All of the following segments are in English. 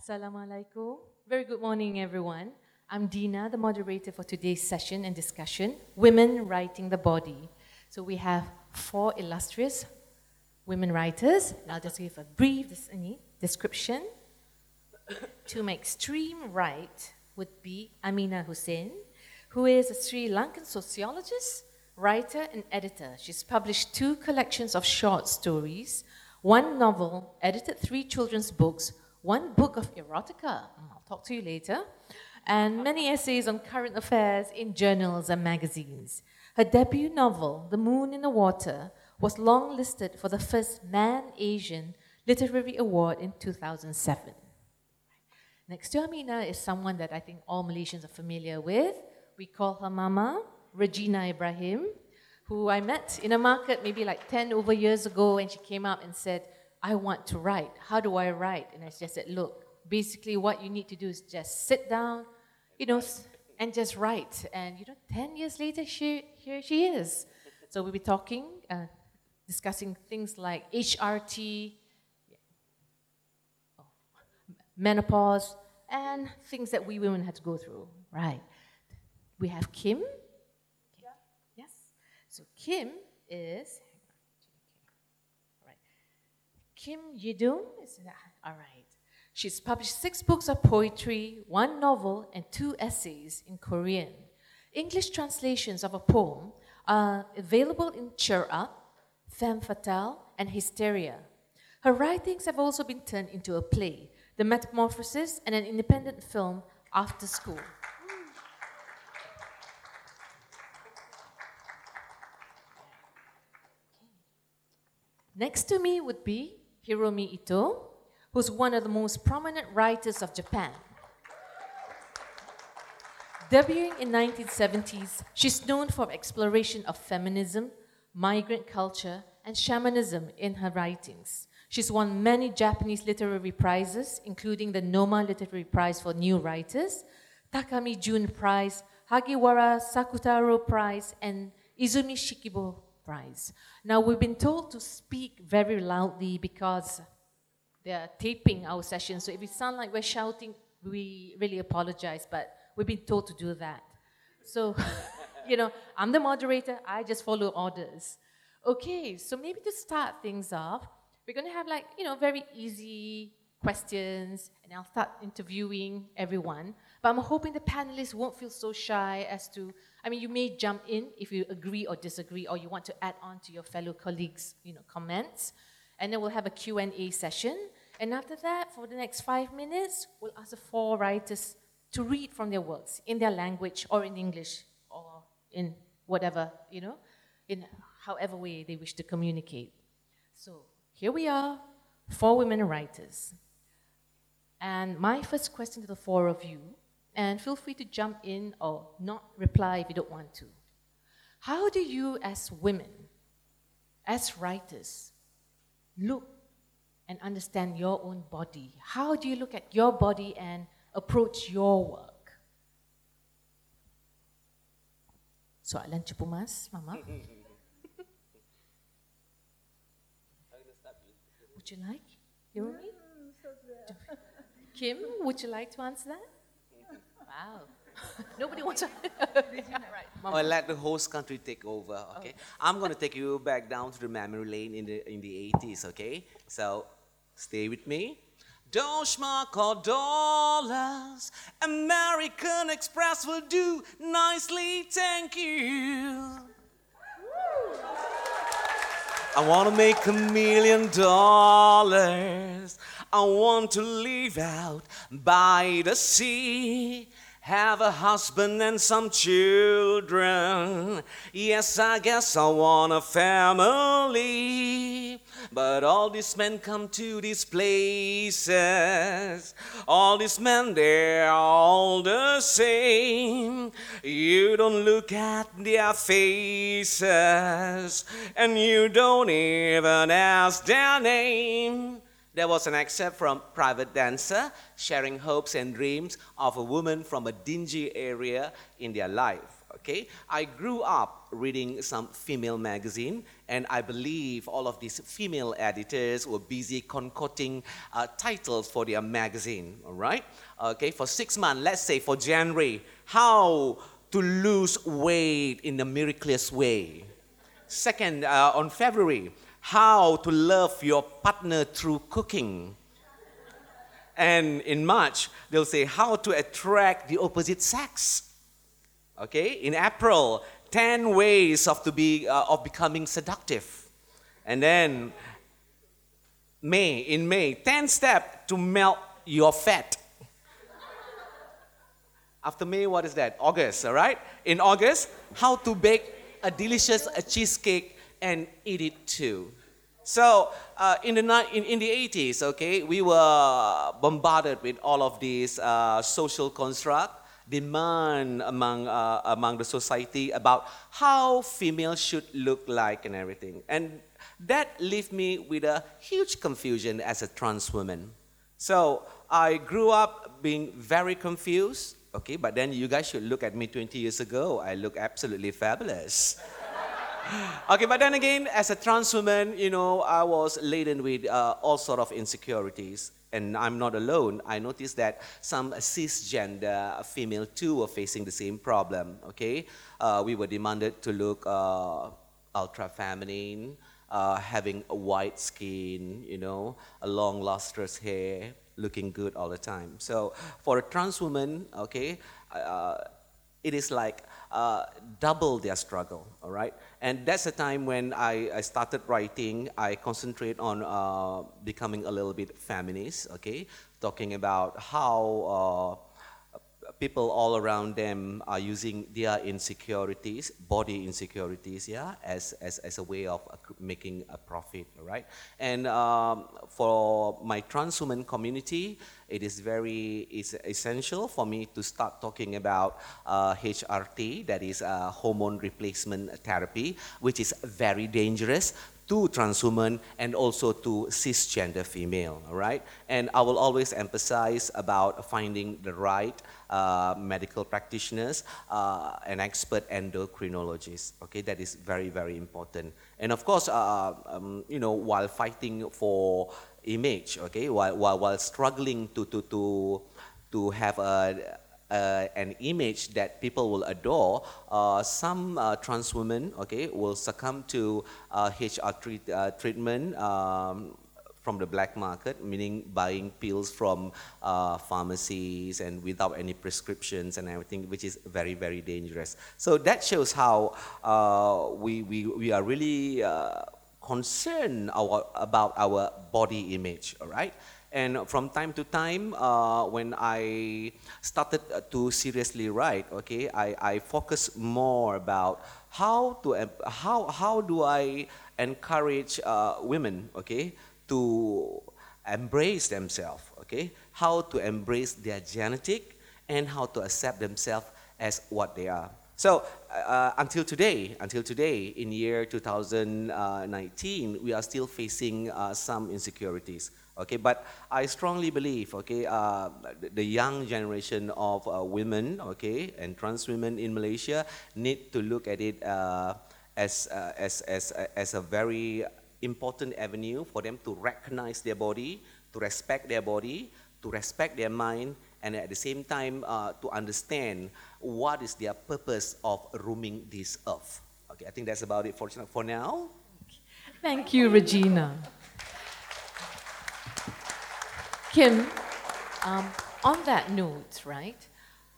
Assalamualaikum. Very good morning, everyone. I'm Dina, the moderator for today's session and discussion Women Writing the Body. So we have four illustrious women writers. And I'll just give a brief description. to my extreme right would be Ameena Hussein, who is a Sri Lankan sociologist, writer, and editor. She's published two collections of short stories, one novel, edited three children's books, one book of erotica. Mm, I'll talk to you later and many essays on current affairs in journals and magazines. Her debut novel, The Moon in the Water, was longlisted for the first Man Asian Literary Award in 2007. Next to Ameena is someone that I think all Malaysians are familiar with. We call her Mama, Regina Ibrahim, who I met in a market maybe like 10 over years ago, and she came up and said, I want to write. How do I write? And I just said, Look, basically, what you need to do is just sit down, you know, and just write. And, you know, 10 years later, she, here she is. So we'll be talking, uh, discussing things like HRT, oh, menopause, and things that we women had to go through. Right. We have Kim. Yeah. Yes. So Kim is. Kim Yideum is all right. She's published six books of poetry, one novel, and two essays in Korean. English translations of a poem are available in Cheer Up, Femme Fatale, and Hysteria. Her writings have also been turned into a play, The Metamorphosis, and an independent film, After School. Next to me would be Hiromi Ito, who's one of the most prominent writers of Japan. Debuting in 1970s, she's known for exploration of feminism, migrant culture, and shamanism in her writings. She's won many Japanese literary prizes, including the Noma Literary Prize for New Writers, Takami Jun Prize, Hagiwara Sakutaro Prize, and Izumi Shikibu Prize. Now, we've been told to speak very loudly because they're taping our session. So if it sounds like we're shouting, we really apologize, but we've been told to do that. So, you know, I'm the moderator, I just follow orders. Okay, so maybe to start things off, we're going to have like, you know, very easy questions, and I'll start interviewing everyone. But I'm hoping the panelists won't feel so shy as to, I mean, you may jump in if you agree or disagree, or you want to add on to your fellow colleagues' you know, comments and then we'll have a Q&A session. And after that, for the next five minutes, we'll ask the four writers to read from their works in their language or in English or in whatever, you know, in however way they wish to communicate. So here we are, four women writers. And my first question to the four of you, and feel free to jump in or not reply if you don't want to. How do you, as women, as writers, look and understand your own body? How do you look at your body and approach your work? Soalan cepu mas, Mama. would you like? You or me? Mm, Kim, would you like to answer that? Wow. Nobody wants to. I'll let the host country take over. Oh. Okay, oh. I'm gonna take you back down to the memory lane in the in the 80s. Okay, so stay with me. Deutschmark or dollars, American Express will do nicely. Thank you. I want to make a million dollars. I want to live out by the sea have a husband and some children. Yes, I guess I want a family. But all these men come to these places. All these men, they're all the same. You don't look at their faces, and you don't even ask their name. There was an excerpt from Private Dancer sharing hopes and dreams of a woman from a dingy area in their life. Okay, I grew up reading some female magazine, and I believe all of these female editors were busy concocting uh, titles for their magazine. All right, okay, for six months, let's say for January, how to lose weight in a miraculous way. Second, uh, on February, how to love your partner through cooking. And in March, they'll say how to attract the opposite sex. Okay, in April, 10 ways of, to be, uh, of becoming seductive. And then May, in May, 10 steps to melt your fat. After May, what is that? August, all right? In August, how to bake a delicious a cheesecake and eat it too. So uh, in, the, in, in the 80s, okay, we were bombarded with all of these uh, social construct, demand among, uh, among the society about how females should look like and everything. And that left me with a huge confusion as a trans woman. So I grew up being very confused, okay, but then you guys should look at me 20 years ago. I look absolutely fabulous. okay, but then again, as a trans woman, you know, I was laden with uh, all sort of insecurities. And I'm not alone. I noticed that some cisgender female too were facing the same problem. Okay, uh, we were demanded to look uh, ultra feminine, uh, having a white skin, you know, a long lustrous hair, looking good all the time. So for a trans woman, okay, uh, it is like uh, double their struggle, all right? And that's the time when I, I started writing. I concentrate on uh, becoming a little bit feminist, okay? Talking about how uh, people all around them are using their insecurities, body insecurities, yeah, as, as, as a way of making a profit, right? And um, for my trans woman community, it is very it's essential for me to start talking about uh, HRT, that is uh, hormone replacement therapy, which is very dangerous to trans women and also to cisgender female, all right? And I will always emphasize about finding the right uh, medical practitioners, uh, an expert endocrinologist. Okay, that is very, very important. And of course, uh, um, you know, while fighting for image, okay, while, while, while struggling to, to, to, to have a, uh, an image that people will adore, uh, some uh, trans women, okay, will succumb to HR treat, treatment um, from the black market, meaning buying pills from uh, pharmacies and without any prescriptions and everything, which is very, very dangerous. So that shows how uh, we, we, we are really uh, concerned our, about our body image, all right? And from time to time, uh, when I started to seriously write, okay, I, I focus more about how to how how do I encourage uh, women, okay, to embrace themselves, okay? How to embrace their genetic and how to accept themselves as what they are. So uh, until today, until today, in year 2019, we are still facing uh, some insecurities. Okay, but I strongly believe, okay, uh, the young generation of uh, women, okay, and trans women in Malaysia need to look at it uh, as, uh, as, as, as a very important avenue for them to recognize their body, to respect their body, to respect their mind, and at the same time uh, to understand what is their purpose of roaming this earth. Okay, I think that's about it for, for now. Thank you, Regina. Kim, um, on that note, right?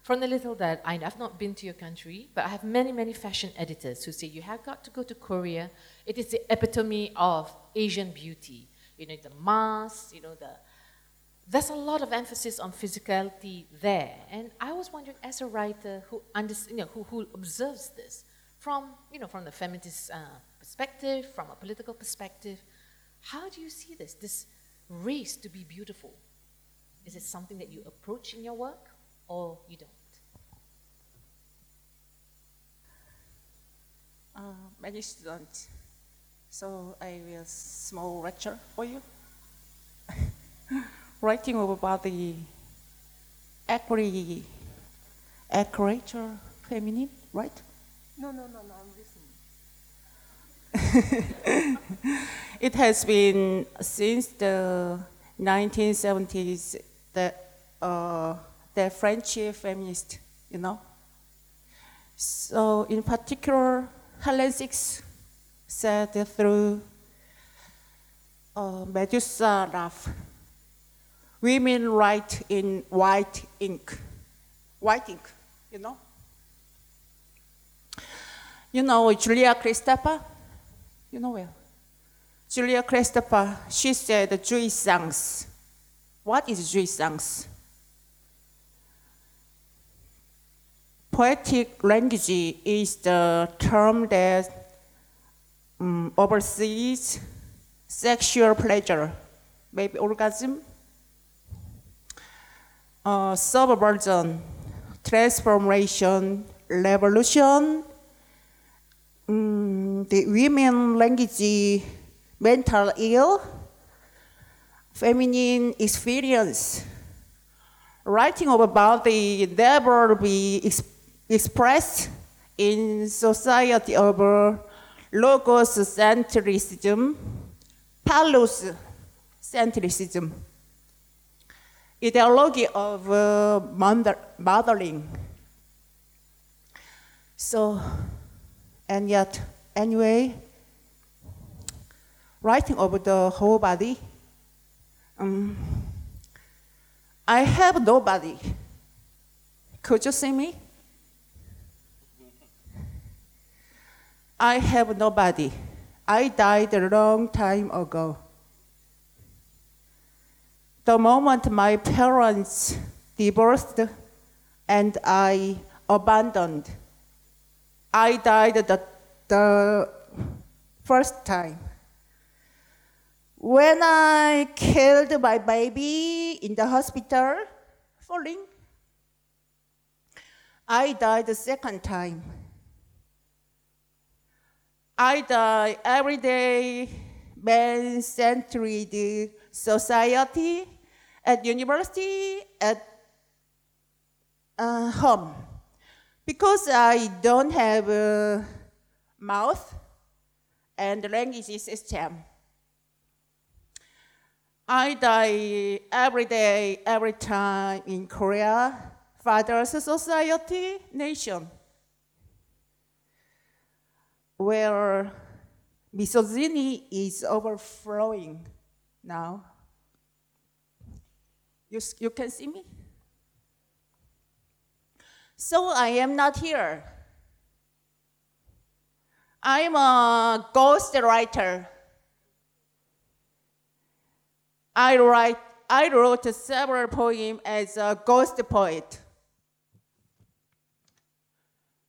From the little that I know, I've not been to your country, but I have many, many fashion editors who say you have got to go to Korea. It is the epitome of Asian beauty. You know, the mask, you know, the. There's a lot of emphasis on physicality there. And I was wondering, as a writer who, under, you know, who, who observes this from, you know, from the feminist uh, perspective, from a political perspective, how do you see this, this race to be beautiful? Is it something that you approach in your work? or you don't? Uh, many students. So I will small lecture for you. Writing about the accurate, accurate feminine, right? No, no, no, no. I'm listening. it has been since the 1970s that uh, the French feminist, you know. So in particular, Hélène Cixous said through uh, Medusa Love, women write in white ink, white ink, you know. You know Julia Kristeva? You know well. Julia Kristeva, she said jouissance. What is jouissance? Poetic language is the term that um, oversees sexual pleasure, maybe orgasm, uh, subversion, transformation, revolution, um, the women language, mental ill, feminine experience. Writing about the never be ex- expressed in society of logos centricism, palos centricism, ideology of uh, mother- mothering. So, and yet, anyway, writing over the whole body, um, I have nobody. Could you see me? I have nobody. I died a long time ago. The moment my parents divorced and I abandoned, I died the, the first time. When I killed my baby in the hospital, falling, I died the second time. I die every day, man-centered society, at university, at uh, home. Because I don't have a mouth and language system. I die every day, every time in Korea, Father's Society nation, where misogyny is overflowing now. You, you can see me? So I am not here. I'm a ghost writer. I write. I wrote several poems as a ghost poet.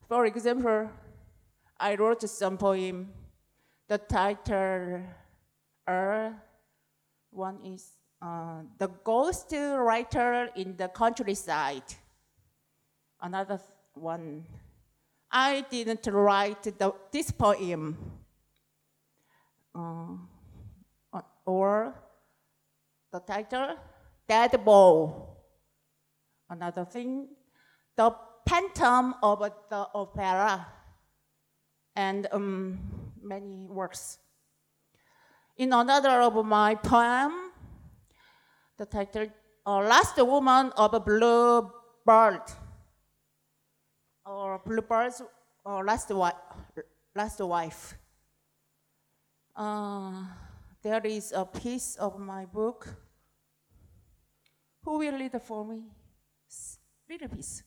For example, I wrote some poem. The title, uh, one is uh, the ghost writer in the countryside. Another one, I didn't write the, this poem. Uh, or the title, Dead Ball. Another thing, the Phantom of the Opera, and um, many works. In another of my poem, the title, uh, Last Woman of a Blue Bird, or Bluebird's or Last, wi- last Wife. Uh, there is a piece of my book. Who will read for me? A piece.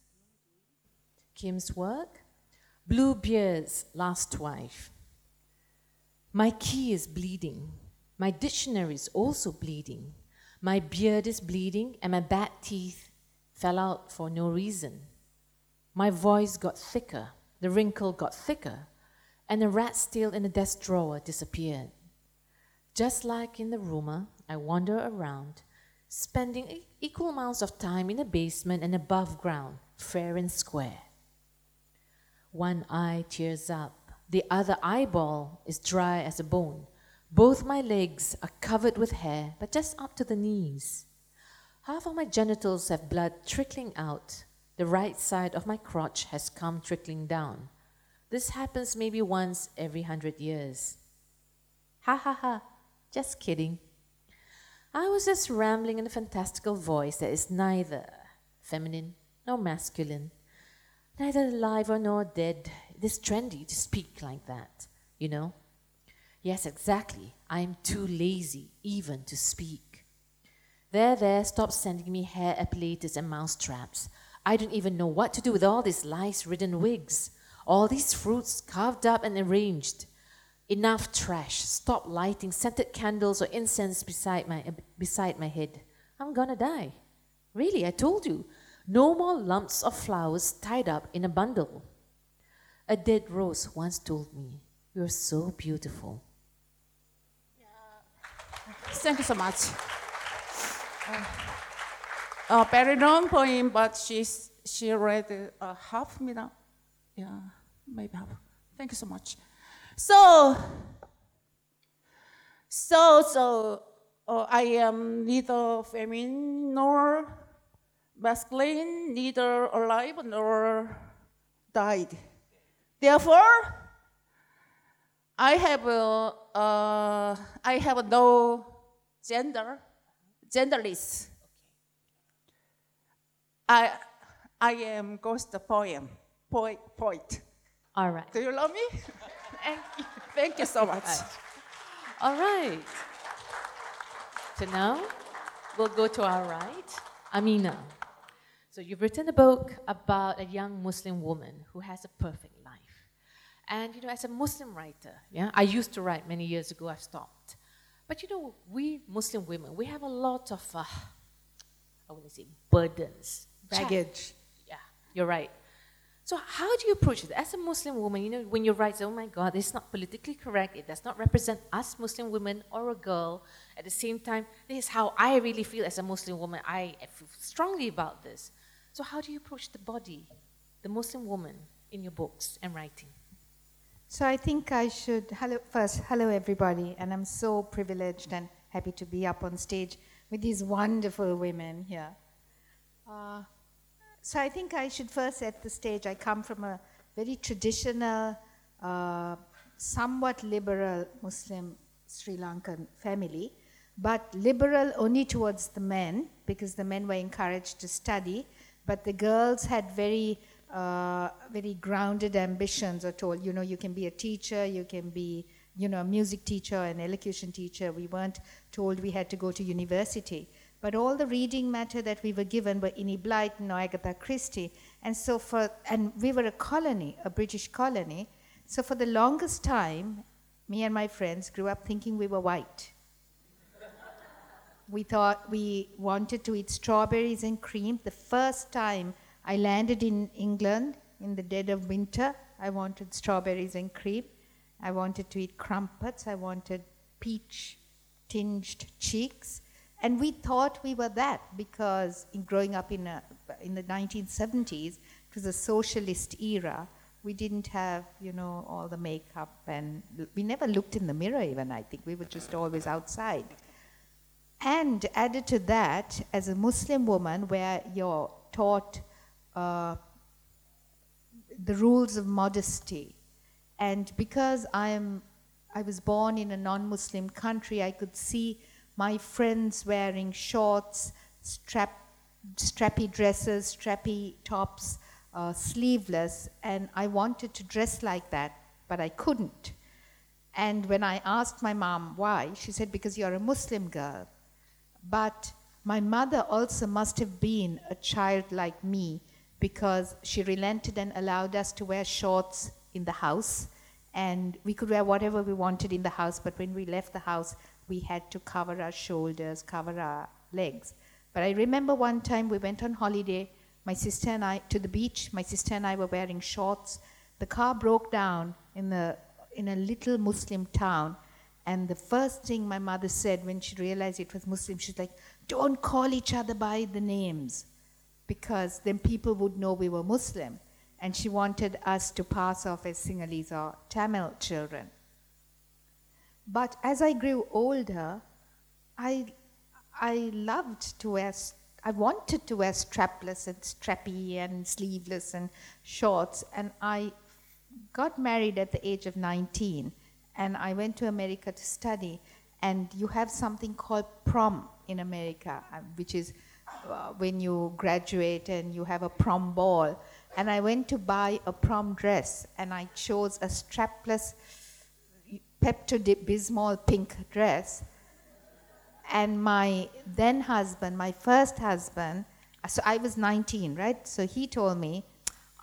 Kim's work Bluebeard's Last Wife. My key is bleeding. My dictionary is also bleeding. My beard is bleeding, and my bad teeth fell out for no reason. My voice got thicker, the wrinkle got thicker, and the rat's tail in the desk drawer disappeared. Just like in the rumor, I wander around, spending equal amounts of time in the basement and above ground, fair and square. One eye tears up, the other eyeball is dry as a bone. Both my legs are covered with hair, but just up to the knees. Half of my genitals have blood trickling out. The right side of my crotch has come trickling down. This happens maybe once every hundred years. Ha ha ha. Just kidding. I was just rambling in a fantastical voice that is neither feminine nor masculine, neither alive or nor dead. It is trendy to speak like that, you know? Yes, exactly. I am too lazy even to speak. There, there, stop sending me hair epilators and mouse traps. I don't even know what to do with all these lice ridden wigs, all these fruits carved up and arranged. Enough trash. Stop lighting scented candles or incense beside my, beside my head. I'm gonna die. Really, I told you. No more lumps of flowers tied up in a bundle. A dead rose once told me, You're so beautiful. Thank you so much. Uh, uh, very long poem, but she's, she read uh, half minute. Yeah, maybe half. Thank you so much. So, so, so, uh, I am neither feminine nor masculine, neither alive nor died. Therefore, I have a, uh, I have no gender, genderless. I, I am ghost poem, poet, poet. All right. Do you love me? Thank you. Thank you so much. All right. So now we'll go to our right, Ameena. So you've written a book about a young Muslim woman who has a perfect life. And you know, as a Muslim writer, yeah, I used to write many years ago, I've stopped. But you know, we Muslim women, we have a lot of, uh, I want to say, burdens. Baggage. Yeah, you're right. So how do you approach it as a Muslim woman? You know, when you write, oh my God, it's not politically correct. It does not represent us Muslim women or a girl. At the same time, this is how I really feel as a Muslim woman. I feel strongly about this. So how do you approach the body, the Muslim woman, in your books and writing? So I think I should hello first hello everybody and I'm so privileged and happy to be up on stage with these wonderful women here. Uh, so I think I should first set the stage. I come from a very traditional, uh, somewhat liberal Muslim Sri Lankan family, but liberal only towards the men because the men were encouraged to study, but the girls had very uh, very grounded ambitions are told, you know, you can be a teacher, you can be, you know, a music teacher, an elocution teacher. We weren't told we had to go to university. But all the reading matter that we were given were Enid Blyton or Agatha Christie. And so for, and we were a colony, a British colony. So for the longest time, me and my friends grew up thinking we were white. we thought we wanted to eat strawberries and cream. The first time I landed in England in the dead of winter. I wanted strawberries and cream. I wanted to eat crumpets. I wanted peach tinged cheeks. And we thought we were that because in growing up in, a, in the 1970s, it was a socialist era. We didn't have, you know, all the makeup and we never looked in the mirror even, I think. We were just always outside. And added to that, as a Muslim woman, where you're taught uh, the rules of modesty. And because I am, I was born in a non-Muslim country, I could see my friends wearing shorts, strap, strappy dresses, strappy tops, uh, sleeveless, and I wanted to dress like that, but I couldn't. And when I asked my mom why, she said, because you're a Muslim girl. But my mother also must have been a child like me because she relented and allowed us to wear shorts in the house. And we could wear whatever we wanted in the house, but when we left the house, we had to cover our shoulders, cover our legs. But I remember one time we went on holiday, my sister and I, to the beach. My sister and I were wearing shorts. The car broke down in, the, in a little Muslim town. And the first thing my mother said when she realized it was Muslim, she's like, don't call each other by the names because then people would know we were Muslim. And she wanted us to pass off as Sinhalese or Tamil children. But as I grew older, I, I loved to wear, I wanted to wear strapless and strappy and sleeveless and shorts. And I got married at the age of 19. and I went to America to study. And you have something called prom in America, uh, which is uh, when you graduate and you have a prom ball. And I went to buy a prom dress, and I chose a strapless Pepto Bismol pink dress. And my then husband, my first husband, uh, so I was 19, right? So he told me,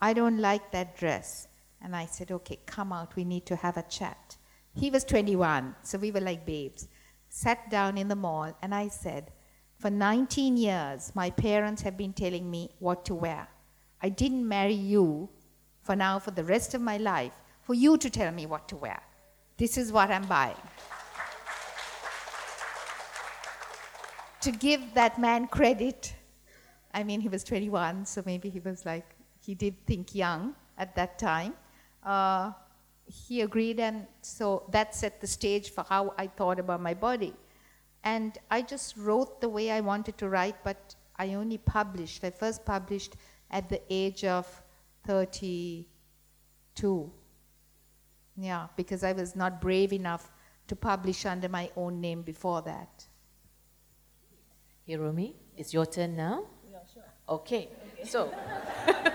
I don't like that dress. And I said, okay, come out, we need to have a chat. He was 21, so we were like babes. Sat down in the mall, and I said, for 19 years, my parents have been telling me what to wear. I didn't marry you for now, for the rest of my life, for you to tell me what to wear. This is what I'm buying. to give that man credit, I mean, he was 21, so maybe he was like, he did think young at that time. Uh, he agreed, and so that set the stage for how I thought about my body. And I just wrote the way I wanted to write, but I only published. I first published at the age of 32. Yeah, because I was not brave enough to publish under my own name before that. Hiromi, it's your turn now. Yeah, sure. Okay, so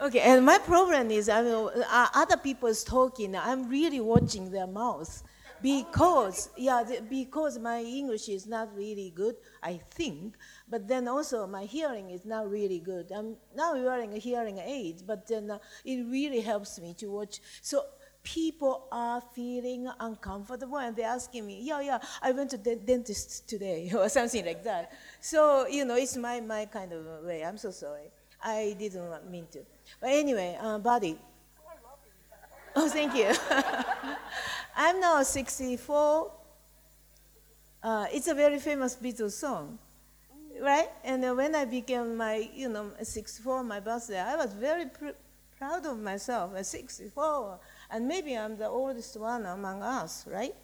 Okay, and my problem is, I mean, uh, other people's talking, I'm really watching their mouth because, yeah, the, because my English is not really good, I think, but then also my hearing is not really good. I'm now wearing a hearing aid, but then uh, it really helps me to watch. So people are feeling uncomfortable and they're asking me, yeah, yeah, I went to the dentist today or something like that. So, you know, it's my, my kind of way. I'm so sorry. I didn't mean to. But anyway, uh, body. Oh, thank you. I'm now 64. Uh, it's a very famous Beatles song, right? And uh, when I became my, you know, 64, my birthday, I was very pr- proud of myself at 64. And maybe I'm the oldest one among us, right?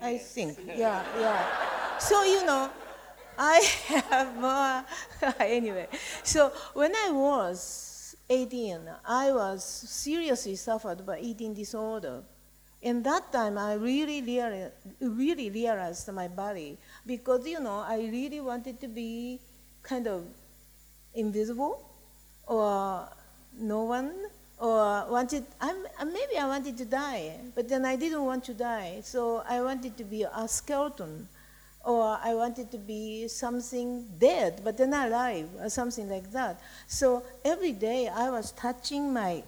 I think, yeah, yeah. So, you know, I have more, anyway. So when I was 18, I was seriously suffered by eating disorder. In that time, I really really realized my body because, you know, I really wanted to be kind of invisible or no one or wanted, I'm, maybe I wanted to die, but then I didn't want to die. So I wanted to be a skeleton or I wanted to be something dead, but then alive, or something like that. So every day I was touching my,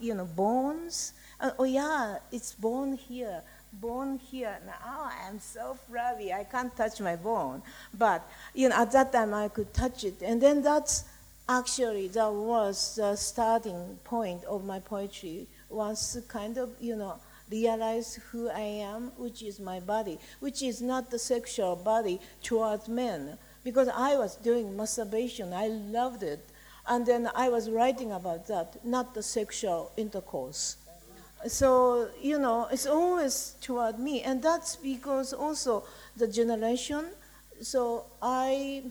you know, bones. Uh, oh yeah, it's bone here, bone here. Now I am so flabby, I can't touch my bone. But you know, at that time I could touch it, and then that's actually that was the starting point of my poetry. Was kind of you know realize who I am, which is my body, which is not the sexual body towards men. Because I was doing masturbation, I loved it. And then I was writing about that, not the sexual intercourse. So, you know, it's always toward me. And that's because also the generation, so I,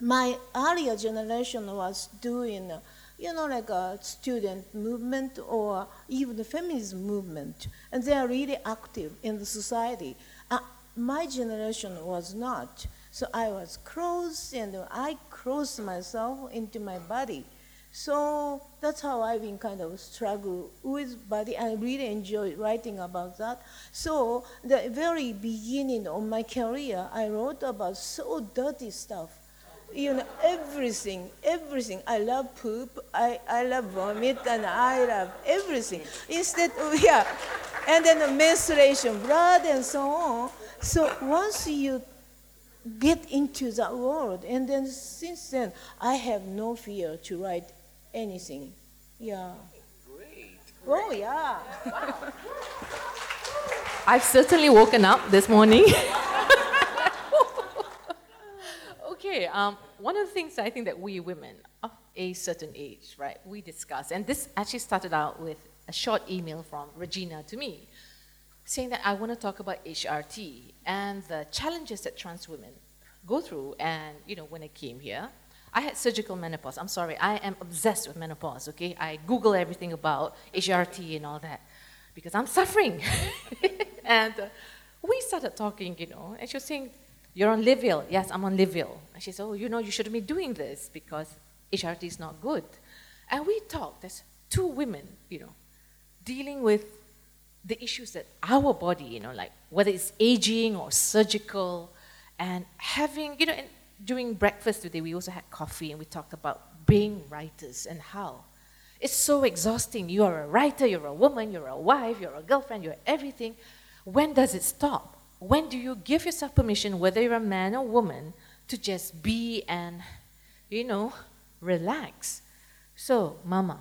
my earlier generation was doing you know, like a student movement or even the feminism movement, and they are really active in the society. Uh, my generation was not, so I was closed and I closed myself into my body. So that's how I've been kind of struggle with body. I really enjoy writing about that. So the very beginning of my career, I wrote about so dirty stuff you know, everything, everything. I love poop, I, I love vomit, and I love everything. Instead of, oh, yeah, and then the menstruation, blood, and so on. So once you get into that world, and then since then, I have no fear to write anything. Yeah. Great. Oh, yeah. Wow. I've certainly woken up this morning. Okay, um, one of the things I think that we women of a certain age, right, we discuss, and this actually started out with a short email from Regina to me, saying that I want to talk about HRT and the challenges that trans women go through. And, you know, when I came here, I had surgical menopause. I'm sorry, I am obsessed with menopause, okay? I Google everything about HRT and all that because I'm suffering. and uh, we started talking, you know, and she was saying, You're on Livial. Yes, I'm on Livial. And she said, Oh, you know, you shouldn't be doing this because HRT is not good. And we talked as two women, you know, dealing with the issues that our body, you know, like whether it's aging or surgical, and having, you know, and during breakfast today, we also had coffee and we talked about being writers and how. It's so exhausting. You are a writer, you're a woman, you're a wife, you're a girlfriend, you're everything. When does it stop? When do you give yourself permission, whether you're a man or woman, to just be and, you know, relax? So, Mama,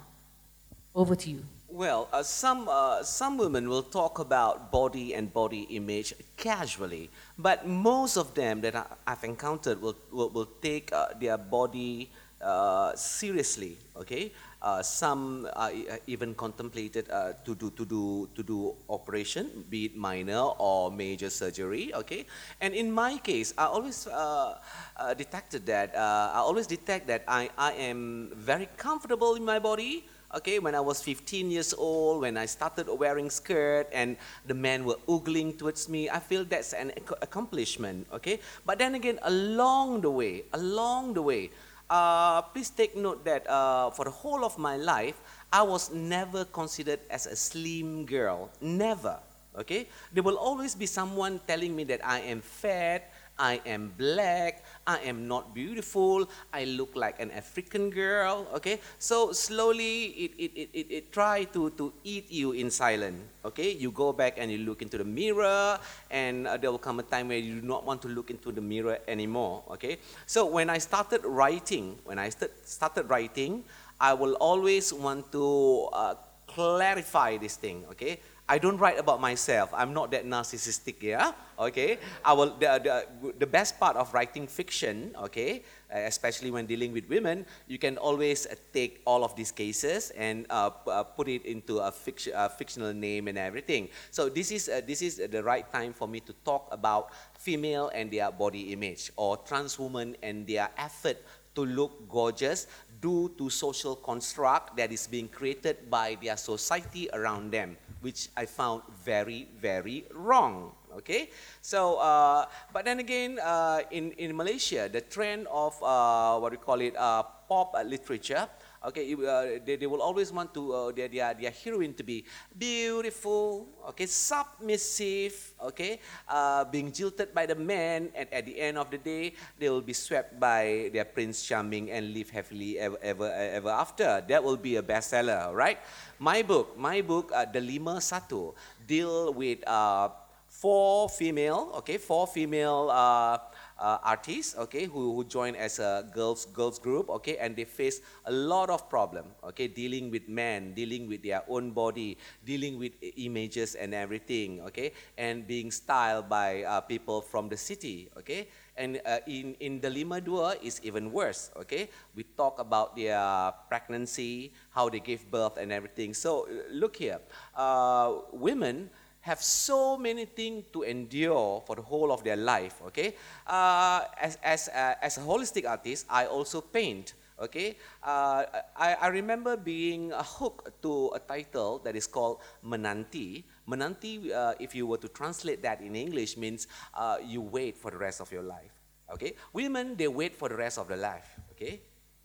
over to you. Well, uh, some, uh, some women will talk about body and body image casually, but most of them that I, have encountered will, will, will take uh, their body uh, seriously, okay? Uh, some uh, even contemplated uh, to do to do to do operation, be it minor or major surgery. Okay, and in my case, I always uh, uh, detected that I always detect that I, I am very comfortable in my body. Okay, when I was 15 years old, when I started wearing skirt and the men were ogling towards me, I feel that's an accomplishment. Okay, but then again, along the way, along the way, uh, please take note that uh, for the whole of my life, I was never considered as a slim girl. Never. Okay? There will always be someone telling me that I am fat, I am black, I am not beautiful, I look like an African girl, okay? So slowly it, it, it, it, it try to, to eat you in silence, okay? You go back and you look into the mirror and uh, there will come a time where you do not want to look into the mirror anymore, okay? So when I started writing, when I st- started writing, I will always want to uh, clarify this thing, okay? I don't write about myself. I'm not that narcissistic, yeah? Okay? I will, the, the, the best part of writing fiction, okay, uh, especially when dealing with women, you can always uh, take all of these cases and uh, uh, put it into a, fiction, a fictional name and everything. So this is, uh, this is the right time for me to talk about female and their body image or trans women and their effort to look gorgeous due to social construct that is being created by their society around them which I found very, very wrong. Okay, so uh, but then again, uh, in in Malaysia, the trend of uh, what we call it uh, pop literature okay, uh, they, they will always want to uh, their, their, their heroine to be beautiful, okay, submissive, okay, uh, being jilted by the man, and at the end of the day, they will be swept by their prince charming and live happily ever, ever, ever after. That will be a bestseller, right? My book, my book, uh, Delima Satu, deal with uh, four female, okay, four female uh, uh, artists, okay, who, who join as a girls girls group, okay, and they face a lot of problem, okay, dealing with men, dealing with their own body, dealing with images and everything, okay, and being styled by uh, people from the city, okay. And uh, in, in Delima Dua is even worse, okay? We talk about their pregnancy, how they give birth and everything. So look here, uh, women have so many things to endure for the whole of their life, okay? Uh, as, as, uh, as a holistic artist, I also paint, okay? Uh, I, I remember being hooked to a title that is called Menanti. Menanti, uh, if you were to translate that in English, means uh, you wait for the rest of your life, okay? Women, they wait for the rest of their life, okay?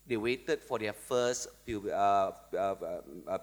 They waited for their first pu- uh,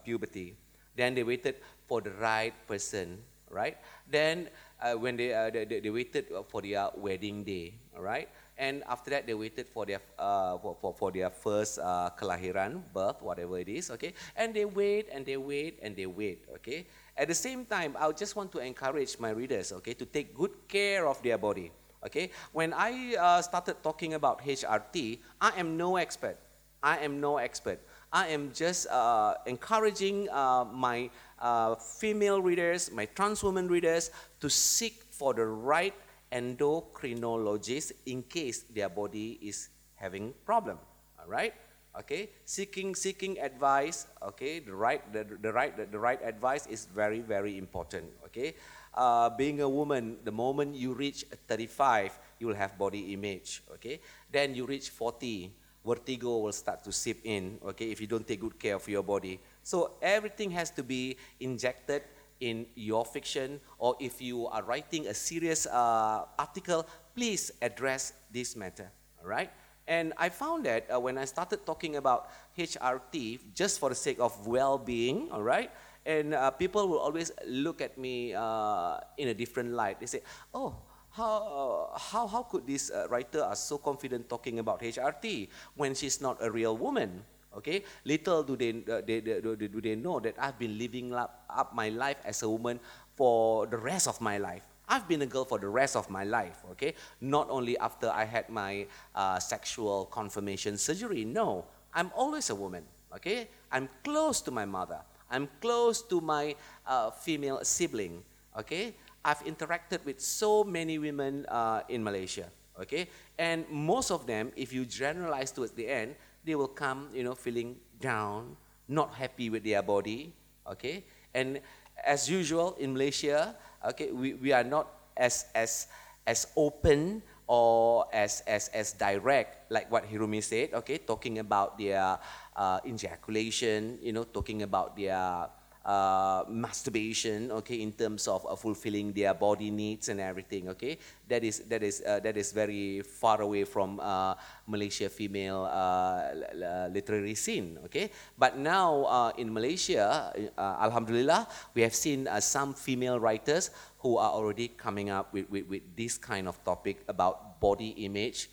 puberty. Then they waited for the right person right? Then uh, when they, uh, they, they waited for their wedding day, right? And after that, they waited for their uh, for, for, for their first uh, kelahiran, birth, whatever it is, okay? And they wait and they wait and they wait, okay? At the same time, I just want to encourage my readers, okay, to take good care of their body, okay? When I uh, started talking about HRT, I am no expert. I am no expert. I am just uh, encouraging uh, my uh, female readers, my trans woman readers, to seek for the right endocrinologist in case their body is having problem. All right? Okay, seeking seeking advice. Okay, the right the, the right the, the right advice is very very important. Okay, uh, being a woman, the moment you reach 35, you will have body image. Okay, then you reach 40, vertigo will start to seep in. Okay, if you don't take good care of your body. So everything has to be injected in your fiction or if you are writing a serious uh, article, please address this matter. All right? And I found that uh, when I started talking about HRT, just for the sake of well being, all right, and uh, people will always look at me uh, in a different light. They say, oh, how, how, how could this uh, writer are so confident talking about HRT when she's not a real woman? Okay, little do they, uh, they, they, do, they know that I've been living up, up my life as a woman for the rest of my life. I've been a girl for the rest of my life, okay? Not only after I had my uh, sexual confirmation surgery, no, I'm always a woman, okay? I'm close to my mother. I'm close to my uh, female sibling, okay? I've interacted with so many women uh, in Malaysia, okay? And most of them, if you generalize towards the end, they will come, you know, feeling down, not happy with their body, okay? And as usual in Malaysia, okay, we, we are not as, as, as open or as, as, as direct like what Hirumi said, okay, talking about their uh, ejaculation, you know, talking about their uh, masturbation, okay, in terms of uh, fulfilling their body needs and everything, okay. That is that is uh, that is very far away from uh, Malaysia female uh, literary scene, okay. But now uh, in Malaysia, Alhamdulillah, we have seen some female writers who are already coming up with, with, with this kind of topic about body image,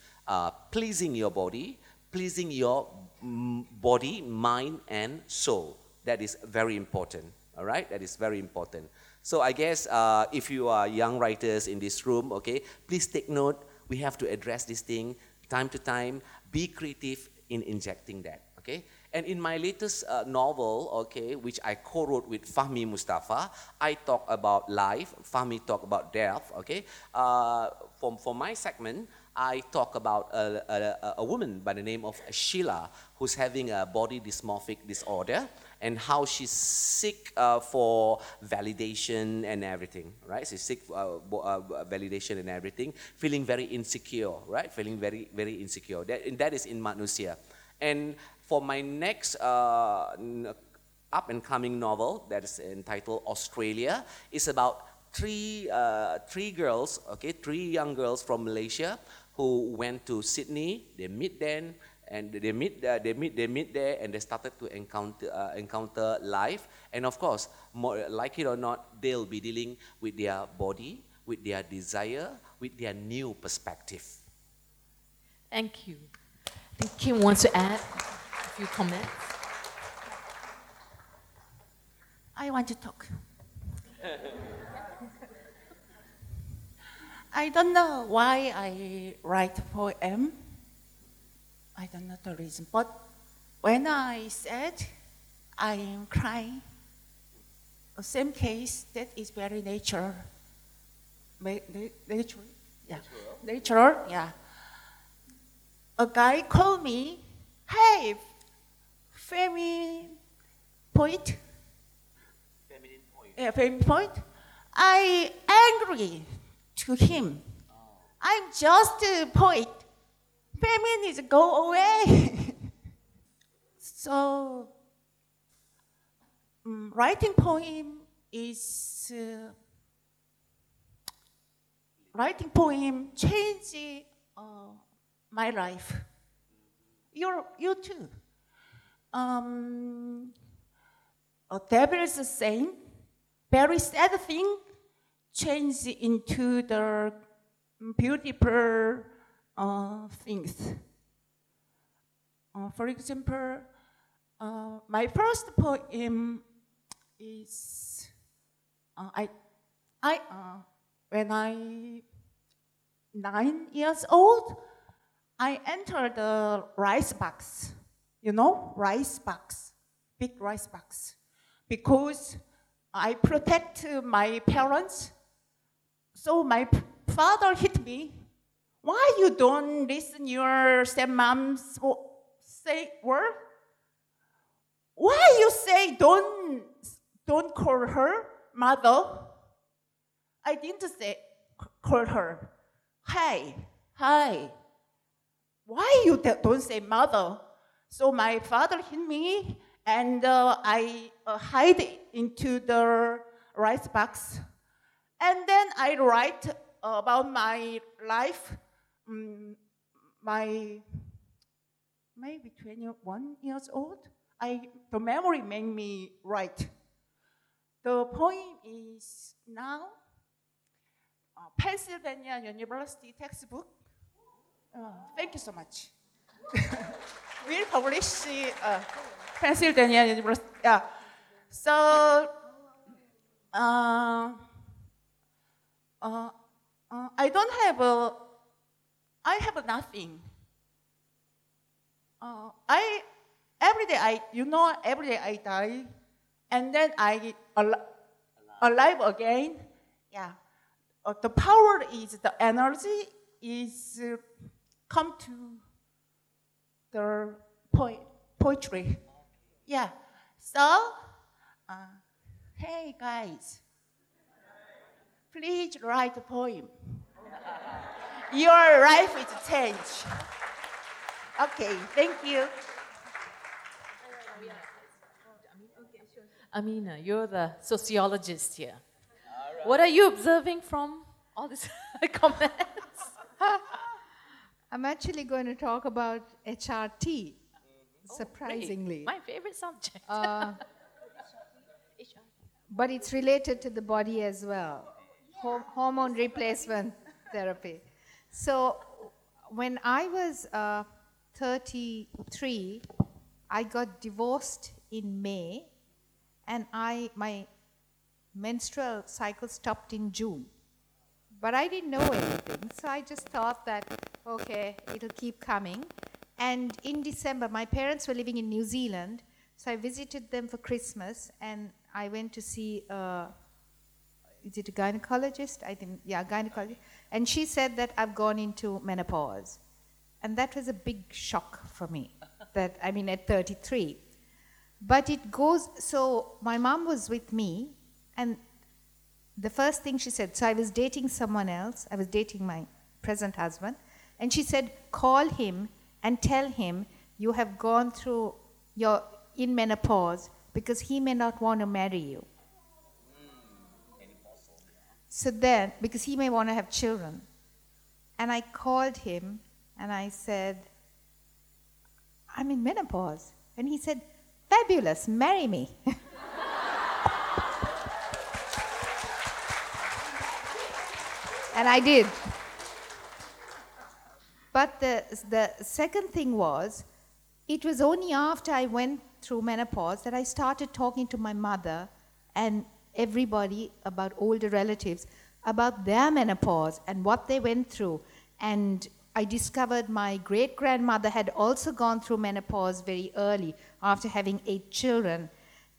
pleasing your body, pleasing your mm, body, mind, and soul. That is very important. All right, that is very important. So I guess uh, if you are young writers in this room, okay, please take note. We have to address this thing time to time. Be creative in injecting that. Okay. And in my latest uh, novel, okay, which I co-wrote with Fahmi Mustafa, I talk about life. Fahmi talk about death. Okay. Uh, for, for my segment, I talk about a, a, a, woman by the name of Sheila who's having a body dysmorphic disorder and how she's sick uh, for validation and everything, right? She's sick for uh, uh, validation and everything, feeling very insecure, right? Feeling very, very insecure. That, that is in Manusia. And for my next uh, up and coming novel that is entitled Australia, is about three, uh, three girls, okay, three young girls from Malaysia who went to Sydney. They meet then, and they meet uh, they meet they meet there and they started to encounter uh, encounter life. And of course more, like it or not they'll be dealing with their body with their desire with their new perspective. Thank you. I think Kim wants to add a few comments. I want to talk. I don't know why I write a poem I don't know the reason. But when I said I am crying, the same case, that is very natural. Natural? Yeah. Natural, yeah. A guy called me, hey, feminine point. Feminine point. Yeah, feminine point. I angry to him. Oh. I'm just a poet feminists go away. so, um, writing poem is uh, writing poem changed uh, my life. You you too. Um, a devil's saying, very sad thing, changed into the beautiful uh, things. Uh, for example, uh, my first poem is uh, I, I uh, when I nine years old, I entered the rice box. You know, rice box, big rice box, because I protect my parents. So my father hit me why you don't listen your stepmom's say word? Why you say don't don't call her mother? I didn't say call her. Hi, hi. Why you don't say mother? So my father hit me, and uh, I uh, hide into the rice box. And then I write about my life, mm, my maybe 21 years old. I, the memory made me write. The poem is now uh, Pennsylvania University textbook. Uh, thank you so much. we'll publish uh, Pennsylvania University. Yeah. So, uh, uh, uh, I don't have a, I have nothing. Uh, I every day I, you know, every day I die, and then I al- alive again. Yeah. Uh, the power is the energy is uh, come to the po- poetry. Yeah. So, uh, hey guys, please write a poem. Your life is changed. Okay, thank you. Ameena, you're the sociologist here. What are you observing from all these comments? I'm actually going to talk about HRT, Oh, surprisingly. My favorite subject. Uh, but it's related to the body as well Hor- hormone replacement therapy. So, when I was uh, 33, I got divorced in May, and I, my menstrual cycle stopped in June. But I didn't know anything, so I just thought that, okay, it'll keep coming. And in December, my parents were living in New Zealand, so I visited them for Christmas, and I went to see, uh, is it a gynecologist? I think, yeah, gynecologist. And she said that I've gone into menopause. And that was a big shock for me, that, I mean, at 33. But it goes, so my mom was with me, and the first thing she said, so I was dating someone else, I was dating my present husband, and she said, call him and tell him you have gone through your in menopause because he may not want to marry you. So then, because he may want to have children. And I called him and I said, I'm in menopause. And he said, Fabulous, marry me. and I did. But the, the second thing was, it was only after I went through menopause that I started talking to my mother and everybody about older relatives about their menopause and what they went through. And I discovered my great grandmother had also gone through menopause very early after having eight children.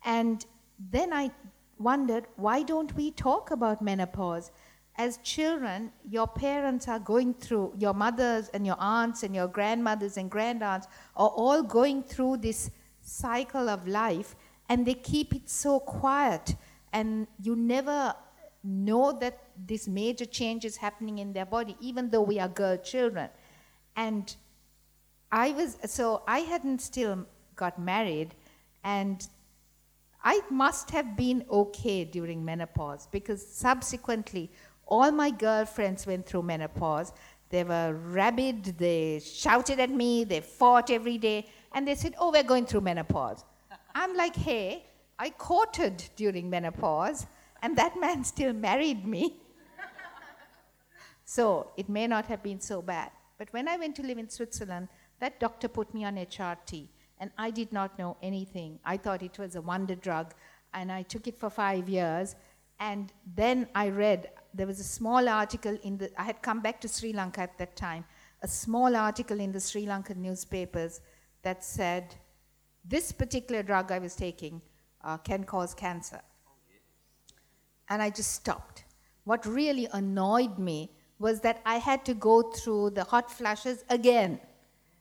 And then I wondered, why don't we talk about menopause? As children, your parents are going through, your mothers and your aunts and your grandmothers and grandaunts are all going through this cycle of life, and they keep it so quiet, and you never know that this major change is happening in their body, even though we are girl children. And I was, so I hadn't still got married, and I must have been okay during menopause because subsequently, all my girlfriends went through menopause. They were rabid, they shouted at me, they fought every day, and they said, Oh, we're going through menopause. I'm like, Hey, I courted during menopause, and that man still married me. so it may not have been so bad. But when I went to live in Switzerland, that doctor put me on HRT, and I did not know anything. I thought it was a wonder drug, and I took it for five years. And then I read, there was a small article in the, I had come back to Sri Lanka at that time, a small article in the Sri Lankan newspapers that said, this particular drug I was taking uh, can cause cancer. And I just stopped. What really annoyed me was that I had to go through the hot flashes again,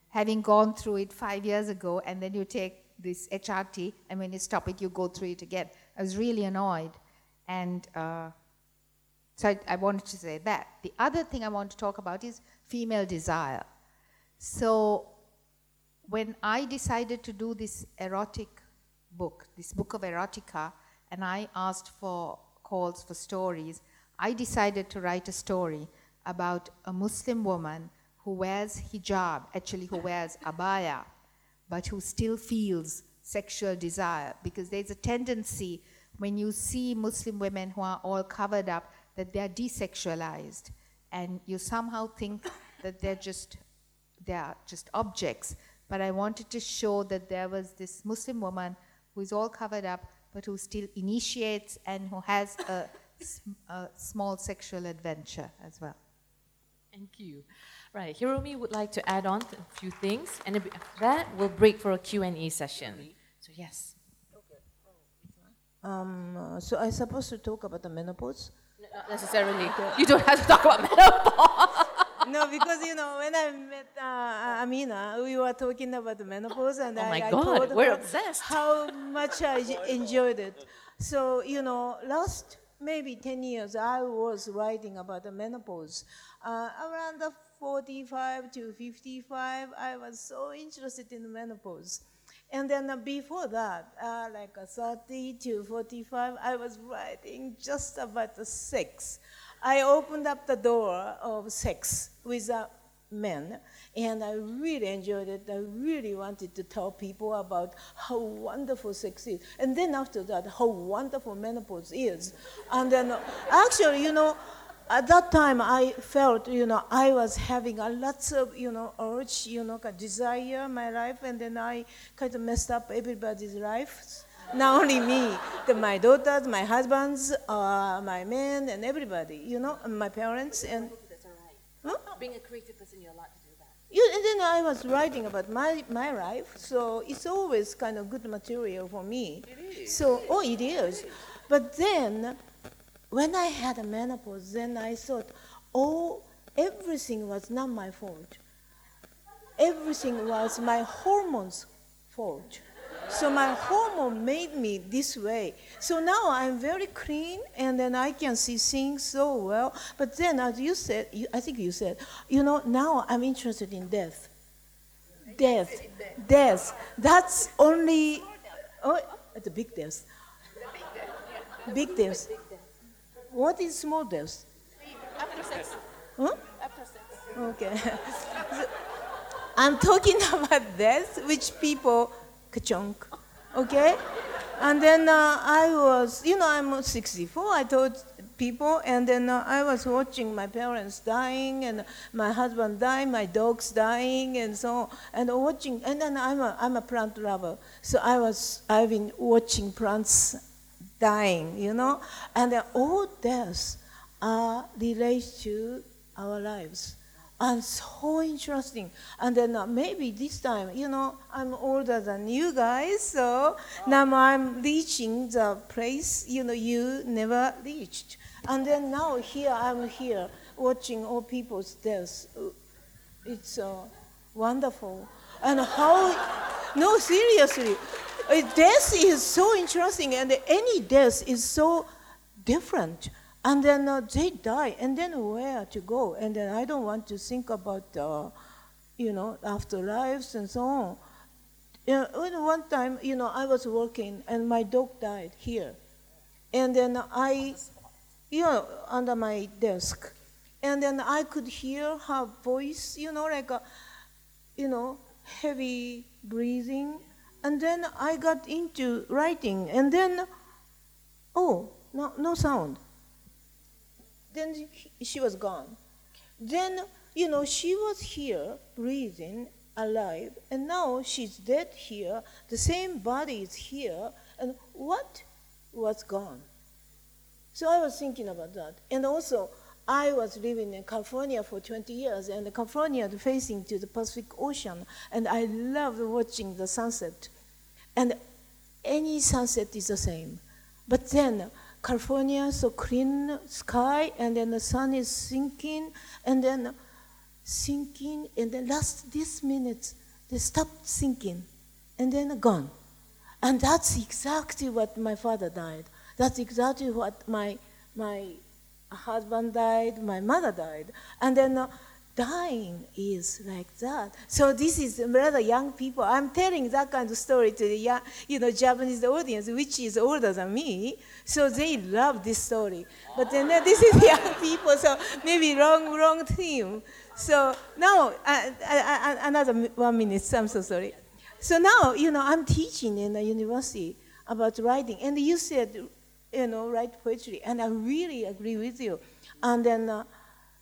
having gone through it five years ago, and then you take this HRT, and when you stop it, you go through it again. I was really annoyed. And uh, so I, I wanted to say that. The other thing I want to talk about is female desire. So when I decided to do this erotic book, this book of erotica, and I asked for calls for stories, I decided to write a story about a Muslim woman who wears hijab, actually, who wears abaya, but who still feels sexual desire. Because there's a tendency when you see Muslim women who are all covered up that they're desexualized, and you somehow think that they're just they're just objects. But I wanted to show that there was this Muslim woman who is all covered up, but who still initiates and who has a, a small sexual adventure as well. Thank you. Right, Hiromi would like to add on a few things, and that, we'll break for a Q&A session. So yes. Um, uh, so I'm supposed to talk about the menopause? No, Not necessarily. You don't have to talk about menopause. No, because you know when I met uh, Ameena, we were talking about menopause, and Oh I, my I God, told we're her obsessed. how much I enjoyed it. So you know, last maybe ten years, I was writing about the menopause. Uh, around the 45 to 55, I was so interested in menopause. And then uh, before that, uh, like uh, 30 to 45, I was writing just about the sex. I opened up the door of sex with uh, men, and I really enjoyed it. I really wanted to tell people about how wonderful sex is. And then after that, how wonderful menopause is. And then, actually, you know, at that time I felt, you know, I was having a lots of, you know, urge, you know, desire my life, and then I kind of messed up everybody's lives. Not only me, the, my daughters, my husbands, uh, my men, and everybody, you know, and my parents, and Huh? Being a creative person, you're allowed to do that. you, and then I was writing about my, my life, so it's always kind of good material for me. So, oh, it is. But then, when I had a menopause, then I thought, oh, everything was not my fault. Everything was my hormones' fault. So my hormone made me this way. So now I'm very clean, and then I can see things so well. But then, as you said, you, I think you said, you know, now I'm interested in death. Death, death. That's only, oh, a big death. Big death. What is small death? After sex. Huh? After sex. Okay. So, I'm talking about death, which people ka-chunk. Okay? And then uh, I was, you know, I'm 64, I told people, and then uh, I was watching my parents dying, and my husband dying, my dogs dying, and so and watching, and then I'm a, I'm a plant lover, so I was, I've been watching plants dying, you know, and all deaths are related to our lives. And so interesting. And then uh, maybe this time, you know, I'm older than you guys, so now I'm reaching the place, you know, you never reached. And then now here I'm here watching all people's deaths. It's uh, wonderful. And how, no, seriously, uh, death is so interesting, and any death is so different. And then uh, they die, and then where to go? And then I don't want to think about, uh, you know, afterlives and so on. You know, one time, you know, I was working, and my dog died here. And then I, you know, under my desk. And then I could hear her voice, you know, like a, you know, heavy breathing. And then I got into writing, and then, oh, no, no sound. Then she was gone. Then, you know, she was here, breathing, alive, and now she's dead here. The same body is here, and what was gone? So I was thinking about that. And also, I was living in California for 20 years, and California facing to the Pacific Ocean, and I loved watching the sunset. And any sunset is the same. But then, California, so clean sky, and then the sun is sinking, and then sinking, and then last this minute, they stopped sinking, and then gone. And that's exactly what my father died. That's exactly what my, my husband died, my mother died. And then uh, dying is like that. So this is rather young people. I'm telling that kind of story to the young, you know, Japanese audience, which is older than me. So they love this story. But then uh, this is young people, so maybe wrong, wrong theme. So now, uh, uh, uh, another one minute, I'm so sorry. So now, you know, I'm teaching in a university about writing, and you said, you know, write poetry, and I really agree with you. And then,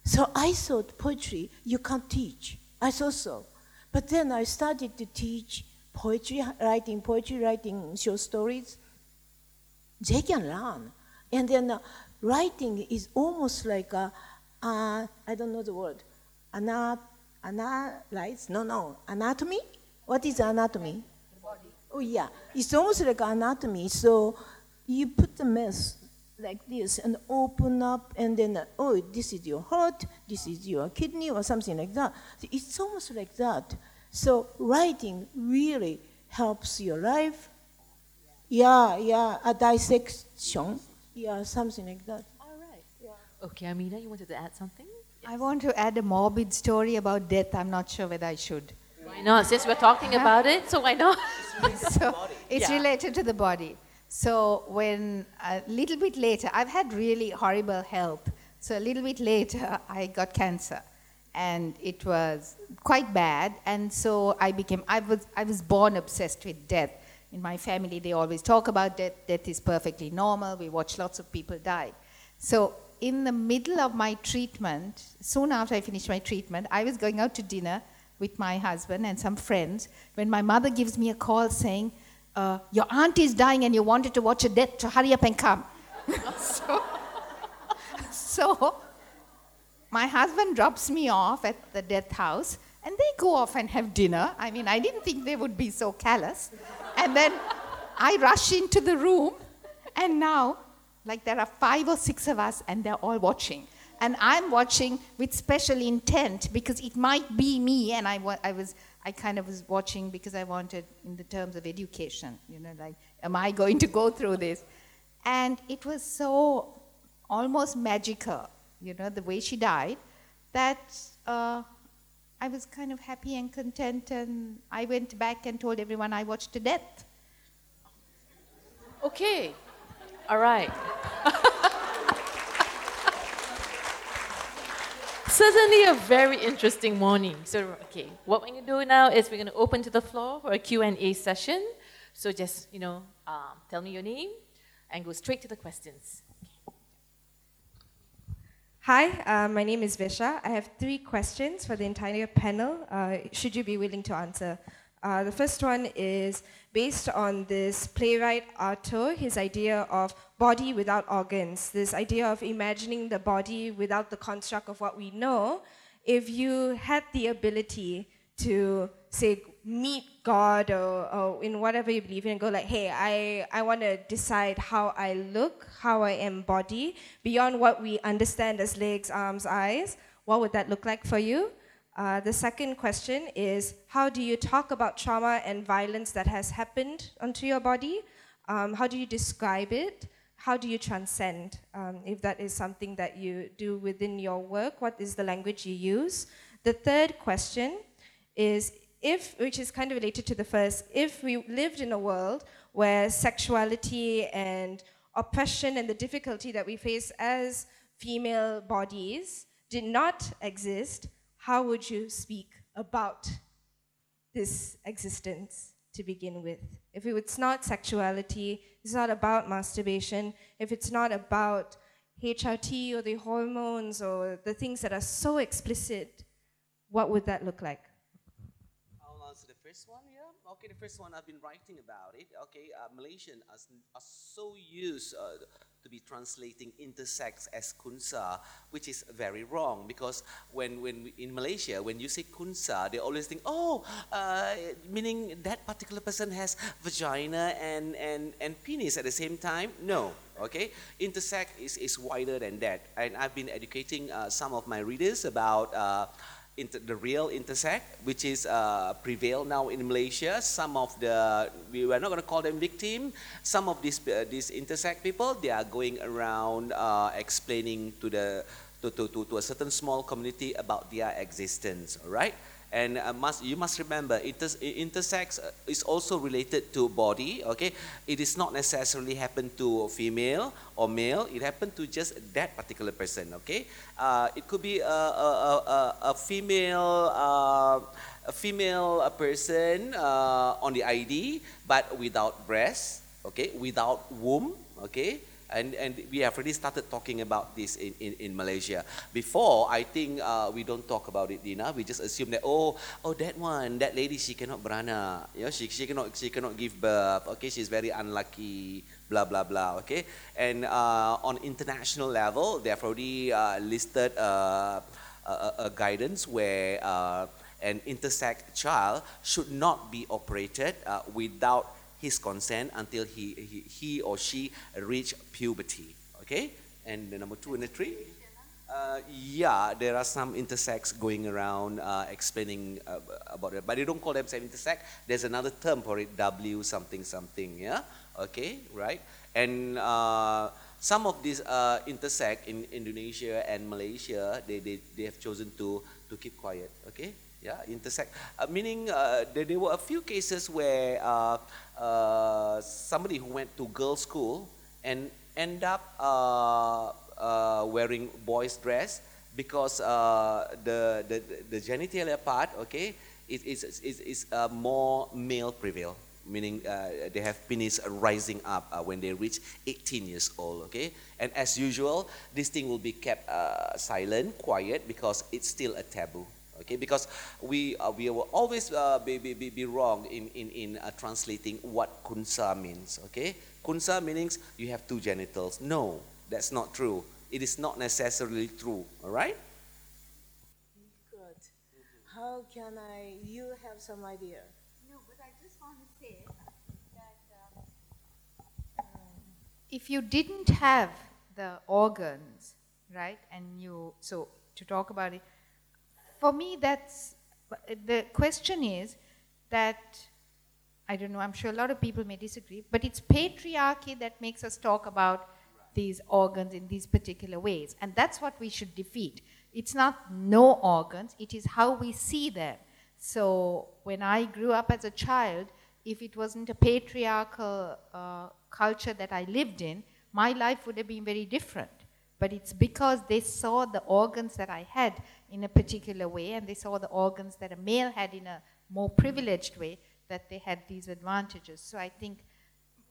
so I thought poetry you can't teach. I thought so, but then I started to teach poetry, writing poetry, writing short stories. They can learn, and then uh, writing is almost like a, uh, I don't know the word, ana, analyze? No, no, anatomy. What is anatomy? Oh yeah, it's almost like anatomy. So you put the mess like this and open up, and then uh, oh, this is your heart, this is your kidney, or something like that. So It's almost like that. So writing really helps your life. Yeah, yeah, a dissection. Yeah, something like that. All right. Okay, Ameena, you wanted to add something? I want to add a morbid story about death. I'm not sure whether I should. Why not? Since we're talking about it, so why not? so it's Yeah. related to the body. So when a little bit later, I've had really horrible health. So a little bit later, I got cancer, and it was quite bad. And so I became. I was. I was born obsessed with death. In my family, they always talk about death. Death is perfectly normal. We watch lots of people die. So in the middle of my treatment, soon after I finished my treatment, I was going out to dinner with my husband and some friends when my mother gives me a call saying, uh, Your aunt is dying and you wanted to watch a death, so hurry up and come. so, so my husband drops me off at the death house and they go off and have dinner. I mean, I didn't think they would be so callous. And then I rush into the room and now, like, there are five or six of us and they're all watching. And I'm watching with special intent because it might be me, and I, wa- I was, I kind of was watching because I wanted, in the terms of education, you know, like, am I going to go through this? And it was so almost magical, you know, the way she died, that uh, I was kind of happy and content, and I went back and told everyone I watched to death. Okay. All right. Certainly a very interesting morning. So, okay, what we're going to do now is we're going to open to the floor for a Q&A session. So just, you know, um, tell me your name and go straight to the questions. Hi, uh, my name is Visha. I have three questions for the entire panel. Uh, should you be willing to answer? Uh, the first one is based on this playwright Artaud, his idea of body without organs, this idea of imagining the body without the construct of what we know. If you had the ability to, say, meet God or, or in whatever you believe in and go like, hey, I, I want to decide how I look, how I embody, beyond what we understand as legs, arms, eyes, what would that look like for you? Uh, the second question is how do you talk about trauma and violence that has happened onto your body? Um, how do you describe it? How do you transcend? Um, if that is something that you do within your work, what is the language you use? The third question is if, which is kind of related to the first, if we lived in a world where sexuality and oppression and the difficulty that we face as female bodies did not exist, how would you speak about this existence to begin with? If it's not sexuality, it's not about masturbation, if it's not about HRT or the hormones or the things that are so explicit, what would that look like? I'll answer the first one, yeah. Okay, the first one I've been writing about it. Okay, uh, Malaysian are, are so used uh, to be translating intersex as kunsa, which is very wrong because when, when we- in Malaysia, when you say kunsa, they always think, oh, uh, meaning that particular person has vagina and, and, and penis at the same time. No, okay? Intersex is, is wider than that. And I've been educating uh, some of my readers about. Uh, inter, the real intersex, which is uh, prevail now in Malaysia. Some of the we are not going to call them victim. Some of these uh, these intersex people they are going around uh, explaining to the to, to, to, to a certain small community about their existence, all right? And uh, must, you must remember, inter- intersex uh, is also related to body, okay? It is not necessarily happen to female or male, it happened to just that particular person, okay? Uh, it could be a, a, a, a female, uh, a female uh, person uh, on the ID, but without breast, okay? Without womb, okay? And, and we have already started talking about this in, in, in Malaysia. Before, I think uh, we don't talk about it enough. We just assume that, oh, oh, that one, that lady, she cannot berana. You know, she, she, cannot, she cannot give birth. Okay, she's very unlucky, blah, blah, blah. Okay? And uh, on international level, they have already uh, listed uh, a, a, guidance where uh, an intersex child should not be operated uh, without his consent until he, he, he or she reach puberty. Okay? And the number two and the three? Uh, yeah, there are some intersex going around uh, explaining uh, about it, but they don't call themselves intersex. There's another term for it, W something something. Yeah, okay, right. And uh, some of these uh, intersex in Indonesia and Malaysia, they, they, they have chosen to to keep quiet. Okay, yeah, intersex. Uh, meaning uh, there, there, were a few cases where uh, uh somebody who went to girls' school and end up uh, uh, wearing boys' dress because the, the, the genitalia part, okay, is, is, is, is more male prevail meaning they have penis rising up when they reach 18 years old okay and as usual this thing will be kept silent quiet because it's still a taboo okay because we uh, we will always uh, be, be, be wrong in in, in uh, translating what kunsa means okay? Kunsa means you have two genitals. No that's not true. It is not necessarily true all right? Good. How can i you have some idea? No but i just want to say that um, if you didn't have the organs right and you so to talk about it for me, that's the question is that I don't know, I'm sure a lot of people may disagree, but it's patriarchy that makes us talk about these organs in these particular ways. And that's what we should defeat. It's not no organs, it is how we see them. So when I grew up as a child, if it wasn't a patriarchal uh, culture that I lived in, my life would have been very different. But it's because they saw the organs that I had in a particular way, and they saw the organs that a male had in a more privileged way, that they had these advantages. So I think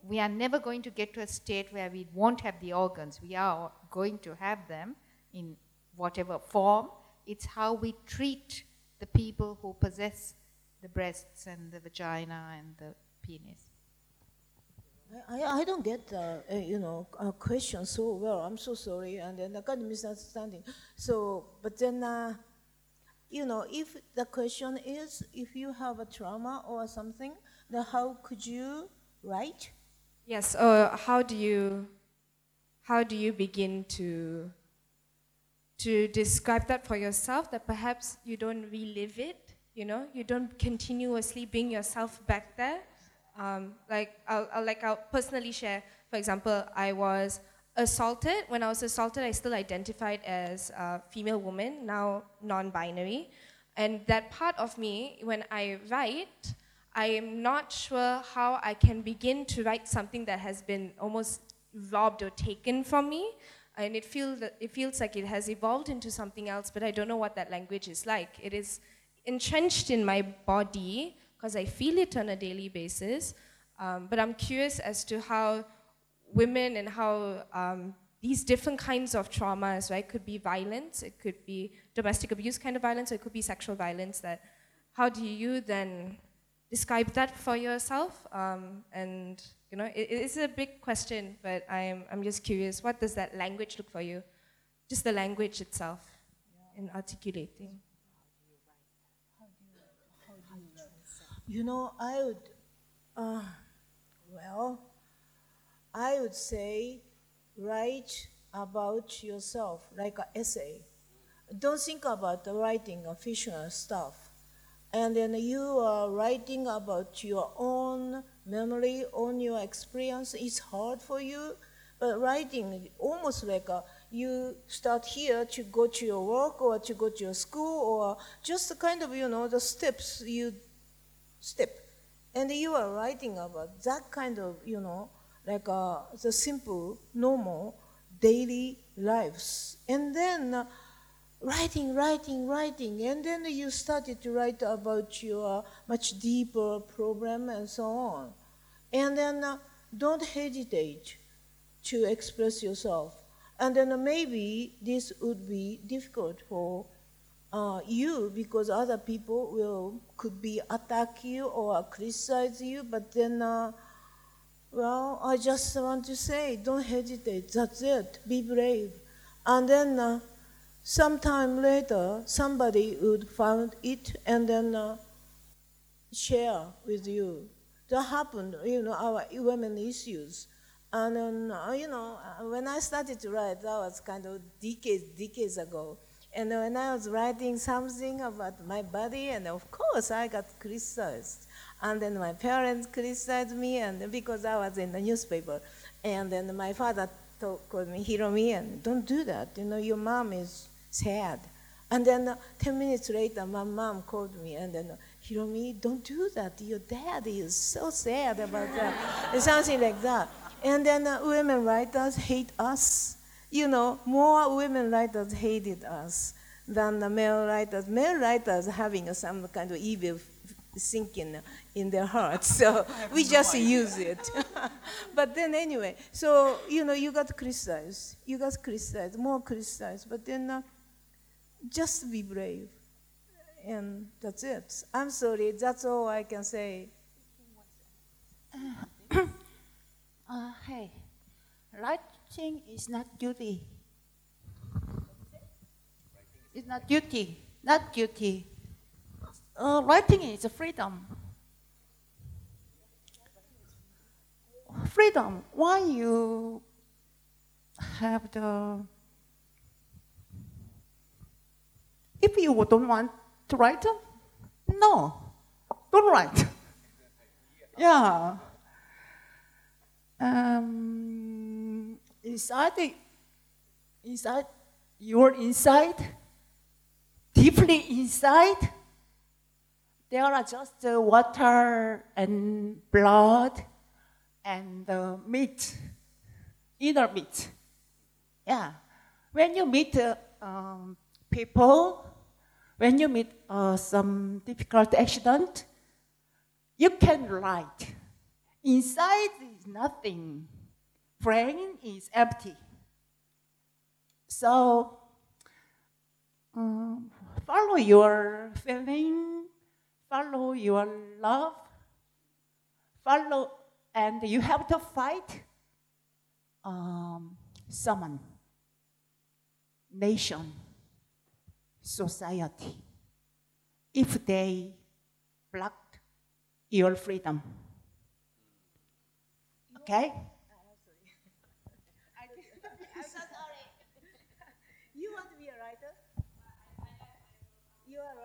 we are never going to get to a state where we won't have the organs. We are going to have them in whatever form. It's how we treat the people who possess the breasts and the vagina and the penis. I, I don't get the uh, you know a question so well. I'm so sorry, and then I got misunderstanding. So, but then uh, you know, if the question is if you have a trauma or something, then how could you write? Yes. Uh, how do you how do you begin to to describe that for yourself? That perhaps you don't relive it. You know, you don't continuously bring yourself back there um, like I'll, I'll, like I'll personally share. For example, I was assaulted. When I was assaulted, I still identified as a female woman, now non-binary. And that part of me, when I write, I am not sure how I can begin to write something that has been almost robbed or taken from me. And it, feel it feels like it has evolved into something else, but I don't know what that language is like. It is entrenched in my body, because I feel it on a daily basis. Um, but I'm curious as to how women and how um, these different kinds of traumas, right, could be violence, it could be domestic abuse kind of violence, it could be sexual violence. That how do you then describe that for yourself? Um, and you know, it, it's a big question, but I'm I'm just curious. What does that language look for you? Just the language itself in articulating. You know, I would, uh, well, I would say write about yourself like an essay. Don't think about writing a stuff. And then you are writing about your own memory, on your experience. It's hard for you, but writing almost like a, you start here to go to your work or to go to your school or just the kind of, you know, the steps you step. And you are writing about that kind of, you know, like uh, the simple, normal, daily lives. And then uh, writing, writing, writing. And then you started to write about your much deeper problem and so on. And then uh, don't hesitate to express yourself. And then maybe this would be difficult for uh, you because other people will could be attack you or criticize you. But then, uh, well, I just want to say, don't hesitate. That's it. Be brave. And then, uh, sometime later, somebody would find it and then uh, share with you. That happened, you know, our women issues. And then, uh, you know, uh, when I started to write, that was kind of decades, decades ago. And when I was writing something about my body, and of course I got criticized. And then my parents criticized me, and because I was in the newspaper. And then my father told, called me, Hiromi, and don't do that. You know, your mom is sad. And then uh, 10 minutes later, my mom called me, and then, Hiromi, don't do that. Your dad is so sad about that. Something like that. And then uh, women writers hate us. You know, more women writers hated us than the male writers. Male writers having some kind of evil thinking in their hearts, so we no just idea. use it. but then anyway, so you know, you got criticized. You got criticized, more criticized. But then, uh, just be brave, and that's it. I'm sorry. That's all I can say. Uh, hey, writing is not duty. It's not duty, not duty. Uh, writing is a freedom. Freedom. Why you have the if you don't want to write, no, don't write. yeah um, inside, inside your inside, deeply inside, there are just uh, water and blood and uh, meat, inner meat. Yeah. When you meet uh, um, people, when you meet uh, some difficult accident, you can write Inside is nothing. Brain is empty. So um, follow your feeling, follow your love, follow, and you have to fight um, someone, nation, society, if they block your freedom. Okay? I'm so sorry. You want to be a writer? You are a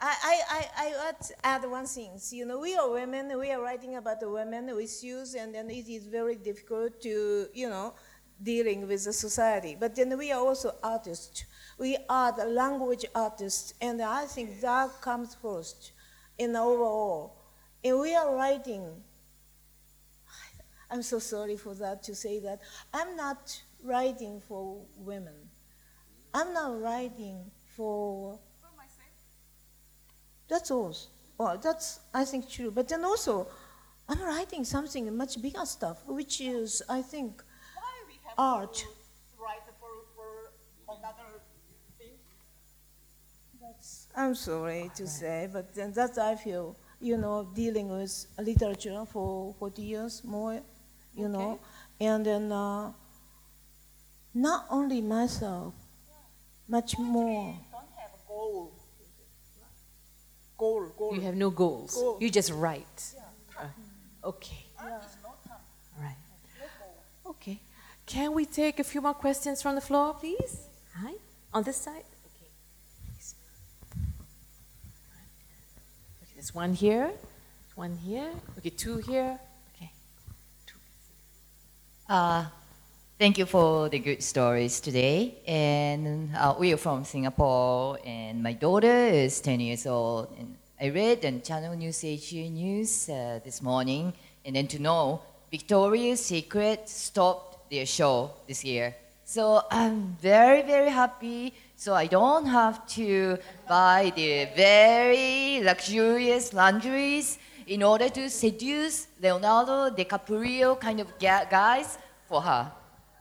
I, I, I want add one thing. You know, we are women, we are writing about the women issues, and then it is very difficult to, you know, dealing with the society. But then we are also artists. We are the language artists, and I think that comes first in overall. And we are writing I'm so sorry for that to say that. I'm not writing for women. I'm not writing for. For myself. That's all. Well, that's I think true. But then also, I'm writing something much bigger stuff, which is I think art. I'm sorry to say, but then that's I feel. You know, dealing with literature for 40 years more you okay. know, and then uh, not only myself, much more. Goal. Goal, goal. You have no goals. Goal. You just write. Yeah. Uh, okay. Yeah. Right. Okay. Can we take a few more questions from the floor, please? Hi. On this side. Okay. Okay. There's one here. One here. Okay. Two here. Okay. Two. Uh, Thank you for the good stories today. And uh, we are from Singapore, and my daughter is 10 years old. And I read on Channel News Asia News uh, this morning, and then to know Victoria's Secret stopped their show this year. So I'm very, very happy. So I don't have to buy the very luxurious lingeries in order to seduce Leonardo DiCaprio kind of guys for her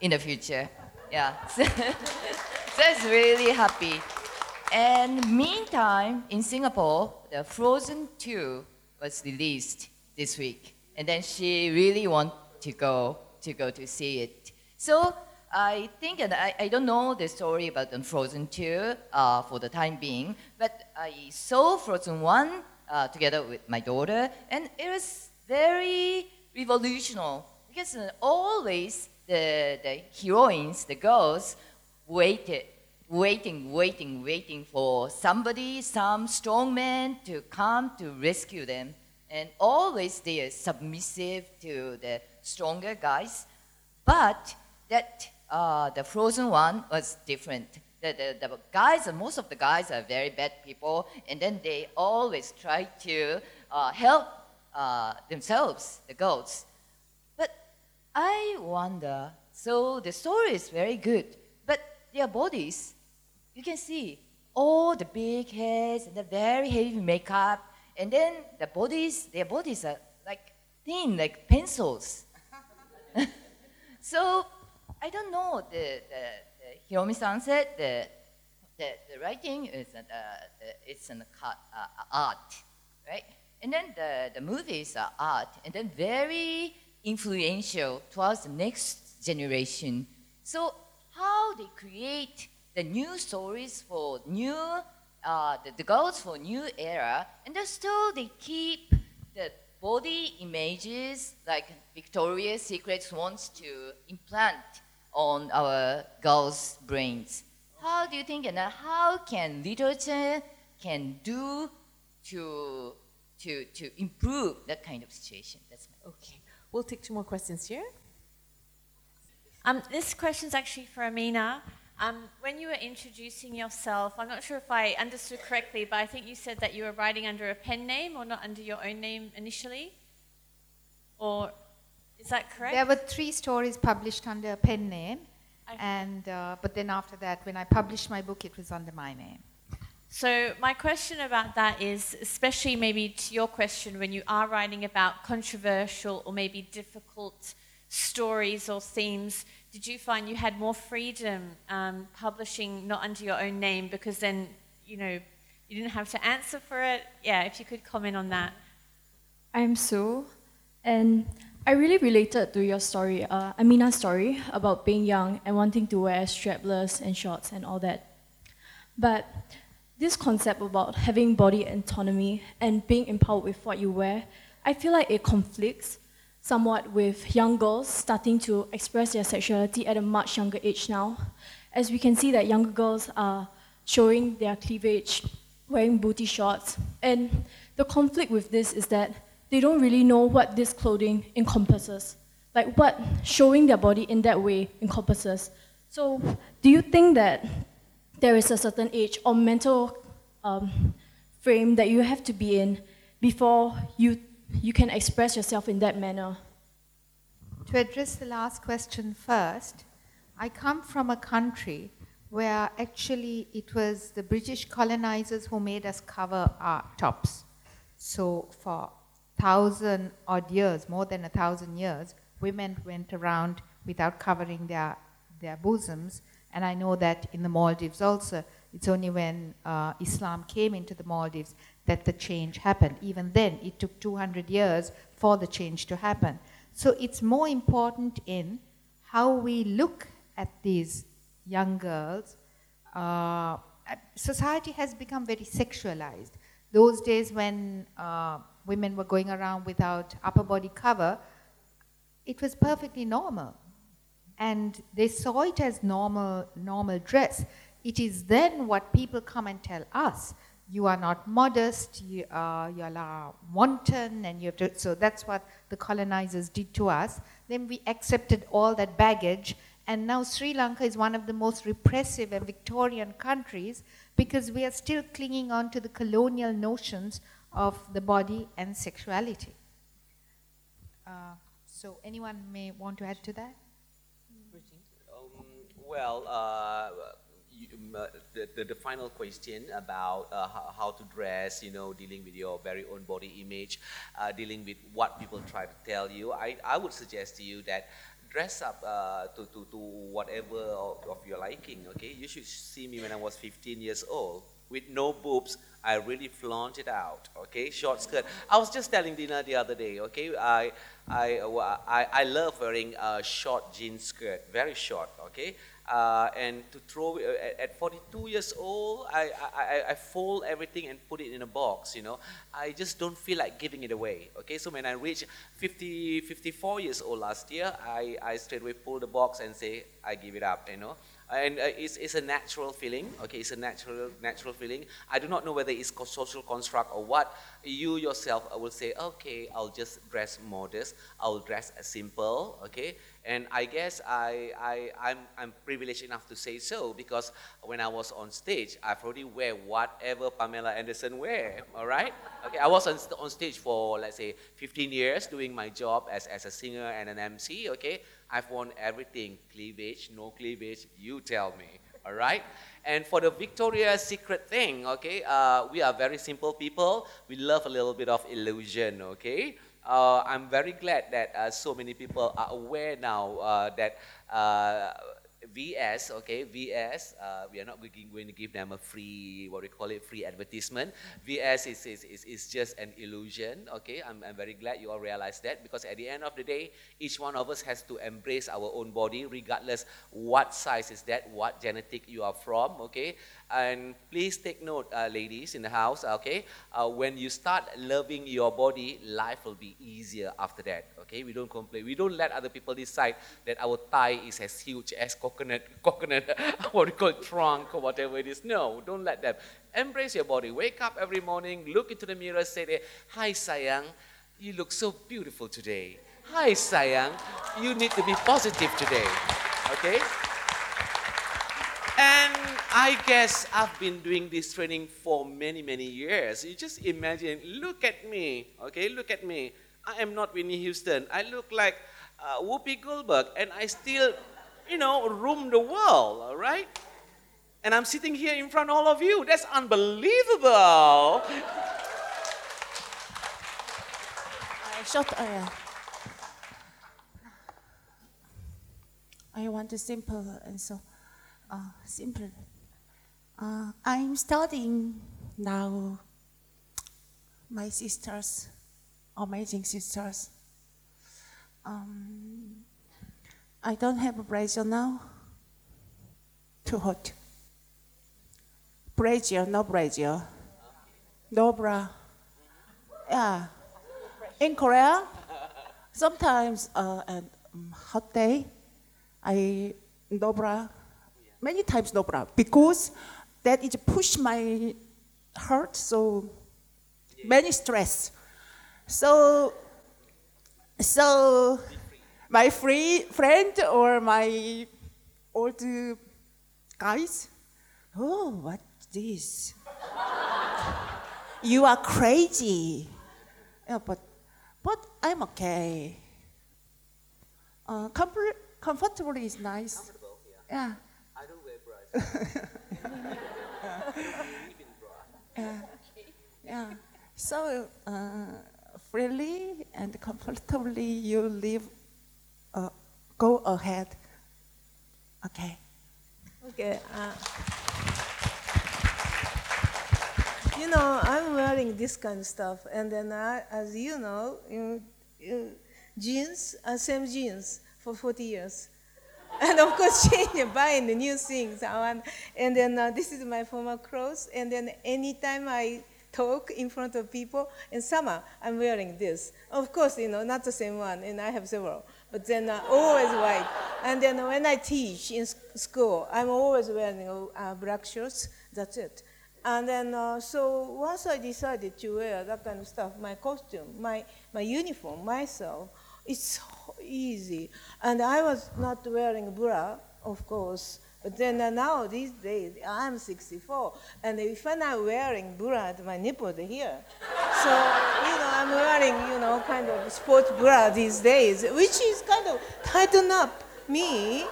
in the future. Yeah. so it's really happy. And meantime, in Singapore, the Frozen 2 was released this week. And then she really want to go to go to see it. So I think, and I, I don't know the story about the Frozen 2 uh, for the time being, but I saw Frozen 1 uh, together with my daughter, and it was very revolutionary because uh, always the, the heroines, the girls, waited, waiting, waiting, waiting for somebody, some strong man to come to rescue them. And always they are submissive to the stronger guys. But that uh, the frozen one was different. The, the, the guys, most of the guys are very bad people, and then they always try to uh, help uh, themselves, the girls. I wonder, so the story is very good, but their bodies, you can see all the big heads and the very heavy makeup, and then the bodies, their bodies are like thin, like pencils. so I don't know. The, the, the Hiromi-san said the, the, the writing is an, uh, it's an uh, art, right? And then the, the movies are art, and then very influential towards the next generation. So how they create the new stories for new, uh, the, the girls for new era, and still they keep the body images like Victoria's Secret wants to implant on our girls' brains. How do you think and how can literature can do to, to, to improve that kind of situation? That's my Okay. We'll take two more questions here. Um, this is actually for Ameena. Um, when you were introducing yourself, I'm not sure if I understood correctly, but I think you said that you were writing under a pen name or not under your own name initially. Or is that correct? There were three stories published under a pen name, Okay. and uh, but then after that, when I published my book, it was under my name. So my question about that is, especially maybe to your question, when you are writing about controversial or maybe difficult stories or themes, did you find you had more freedom um, publishing not under your own name because then, you know, you didn't have to answer for it? Yeah, if you could comment on that. I'm Sue, and I really related to your story, uh, Ameena's story about being young and wanting to wear strapless and shorts and all that. But this concept about having body autonomy and being empowered with what you wear, I feel like it conflicts somewhat with young girls starting to express their sexuality at a much younger age now. As we can see that younger girls are showing their cleavage, wearing booty shorts, and the conflict with this is that they don't really know what this clothing encompasses, like what showing their body in that way encompasses. So, do you think that there is a certain age or mental um, frame that you have to be in before you, you can express yourself in that manner? To address the last question first, I come from a country where actually it was the British colonizers who made us cover our tops. So for thousand odd years, more than a thousand years, women went around without covering their, their bosoms. And I know that in the Maldives also, it's only when uh, Islam came into the Maldives that the change happened. Even then, it took 200 years for the change to happen. So it's more important in how we look at these young girls. Uh, society has become very sexualized. Those days when uh, women were going around without upper body cover, it was perfectly normal. And they saw it as normal, normal dress. It is then what people come and tell us. You are not modest, you are, you are wanton, and you have to. So that's what the colonizers did to us. Then we accepted all that baggage And now Sri Lanka is one of the most repressive and Victorian countries because we are still clinging on to the colonial notions of the body and sexuality. Uh, so, anyone may want to add to that? Well, uh, you, um, uh, the, the, the, final question about uh, how, how, to dress, you know, dealing with your very own body image, uh, dealing with what people try to tell you, I, I would suggest to you that dress up uh, to, to, to whatever of, of, your liking, okay? You should see me when I was 15 years old with no boobs. I really flaunt it out, okay? Short skirt. I was just telling Dina the other day, okay? I, I, I, I love wearing a short jean skirt, very short, okay? Uh, and to throw uh, at, at, 42 years old, I, I, I, fold everything and put it in a box, you know. I just don't feel like giving it away, okay? So when I reach 50, 54 years old last year, I, I straight away pull the box and say, I give it up, you know and uh, it's, it's a natural feeling. Okay it's a natural natural feeling. I do not know whether it's social construct or what. You yourself will say okay i'll just dress modest. I'll dress simple okay? And I guess I, I, I'm, I'm privileged enough to say so because when I was on stage, I've already wear whatever Pamela Anderson wear, all right? Okay, I was on, on stage for, let's say, 15 years doing my job as, as a singer and an MC, okay? I've worn everything, cleavage, no cleavage, you tell me, all right? And for the Victoria's Secret thing, okay, uh, we are very simple people. We love a little bit of illusion, okay? uh, I'm very glad that uh, so many people are aware now uh, that uh, VS, okay, VS, uh, we are not going to give them a free, what we call it, free advertisement. VS is, is, is, is just an illusion, okay. I'm, I'm very glad you all realize that because at the end of the day, each one of us has to embrace our own body, regardless what size is that, what genetic you are from, okay. And please take note, uh, ladies in the house, okay? Uh, when you start loving your body, life will be easier after that, okay? We don't complain. We don't let other people decide that our thigh is as huge as coconut, coconut, what we call trunk or whatever it is. No, don't let them. Embrace your body. Wake up every morning, look into the mirror, say, Hi, sayang, you look so beautiful today. Hi, sayang, you need to be positive today, okay? And I guess I've been doing this training for many, many years. You just imagine, look at me, okay? Look at me. I am not Whitney Houston. I look like uh, Whoopi Goldberg, and I still, you know, roam the world, all right? And I'm sitting here in front of all of you. That's unbelievable. short, uh, I want a simple answer uh, simple. Uh, I'm studying now my sisters, amazing sisters. Um, I don't have a brazier now. Too hot. Brazier, no brazier. No bra. Yeah. In Korea, sometimes uh, a um, hot day, I no bra many times no problem because that it push my heart so many stress. So so my free friend or my old guys, oh what this? you are crazy. Yeah, but but I'm okay. Uh, comfort, comfortable is nice. yeah. yeah. Yeah. yeah. So uh, freely and comfortably you live, uh, go ahead. Okay. Okay. Uh, you know, I'm wearing this kind of stuff, and then I, as you know, you, you, jeans, uh, same jeans for 40 years. And of course changing, buying the new things. And then uh, this is my former clothes. And then anytime I talk in front of people, in summer I'm wearing this. Of course, you know, not the same one, and I have several. But then uh, always white. And then when I teach in school, I'm always wearing uh, black shirts. That's it. And then, uh, so once I decided to wear that kind of stuff, my costume, my, my uniform, myself, It's easy. And I was not wearing bra, of course. But then uh, now these days, I'm 64, and if I'm not wearing bra my nipple here, so you know I'm wearing you know kind of sport bra these days, which is kind of tighten up me.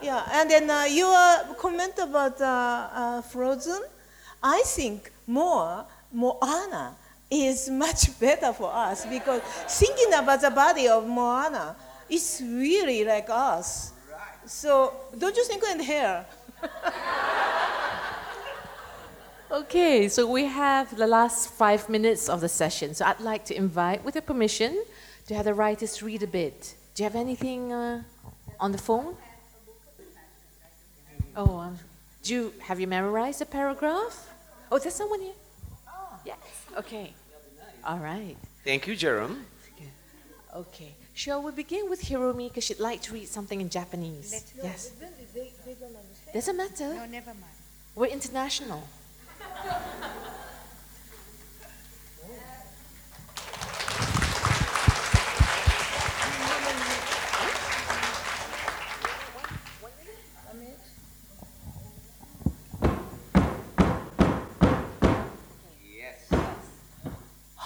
Yeah, and then uh, your comment about uh, uh, Frozen, I think more Moana is much better for us because thinking about the body of Moana is really like us. So don't you think in hair? Okay, so we have the last five minutes of the session. So I'd like to invite, with your permission, to have the writers read a bit. Do you have anything uh, on the phone? Oh, um, do you, have you memorized a paragraph? Oh, there's someone here. Yes. Okay. All right. Thank you, Jerome. Okay. Shall we begin with Hiromi because she'd like to read something in Japanese? Yes. Doesn't matter. No, never mind. We're international.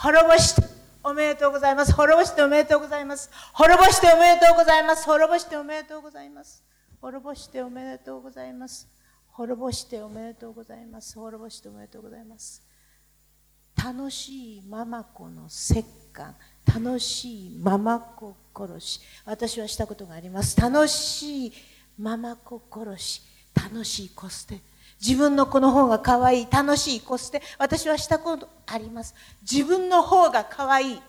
滅ぼしておめでとうございます。滅ぼしておめでとうございます。滅ぼしておめでとうございます。滅ぼしておめでとうございます。滅ぼしておめでとうございます。滅ぼしておめでとうございます。滅ぼしておめでとうございます。楽しいママ子の折檻、楽しいママ子殺し。私はしたことがあります。楽しいママ子殺し、楽しい子捨て。自分の子の方が可愛い、楽しい子捨て。私はしたことあります。自分の方が可愛い。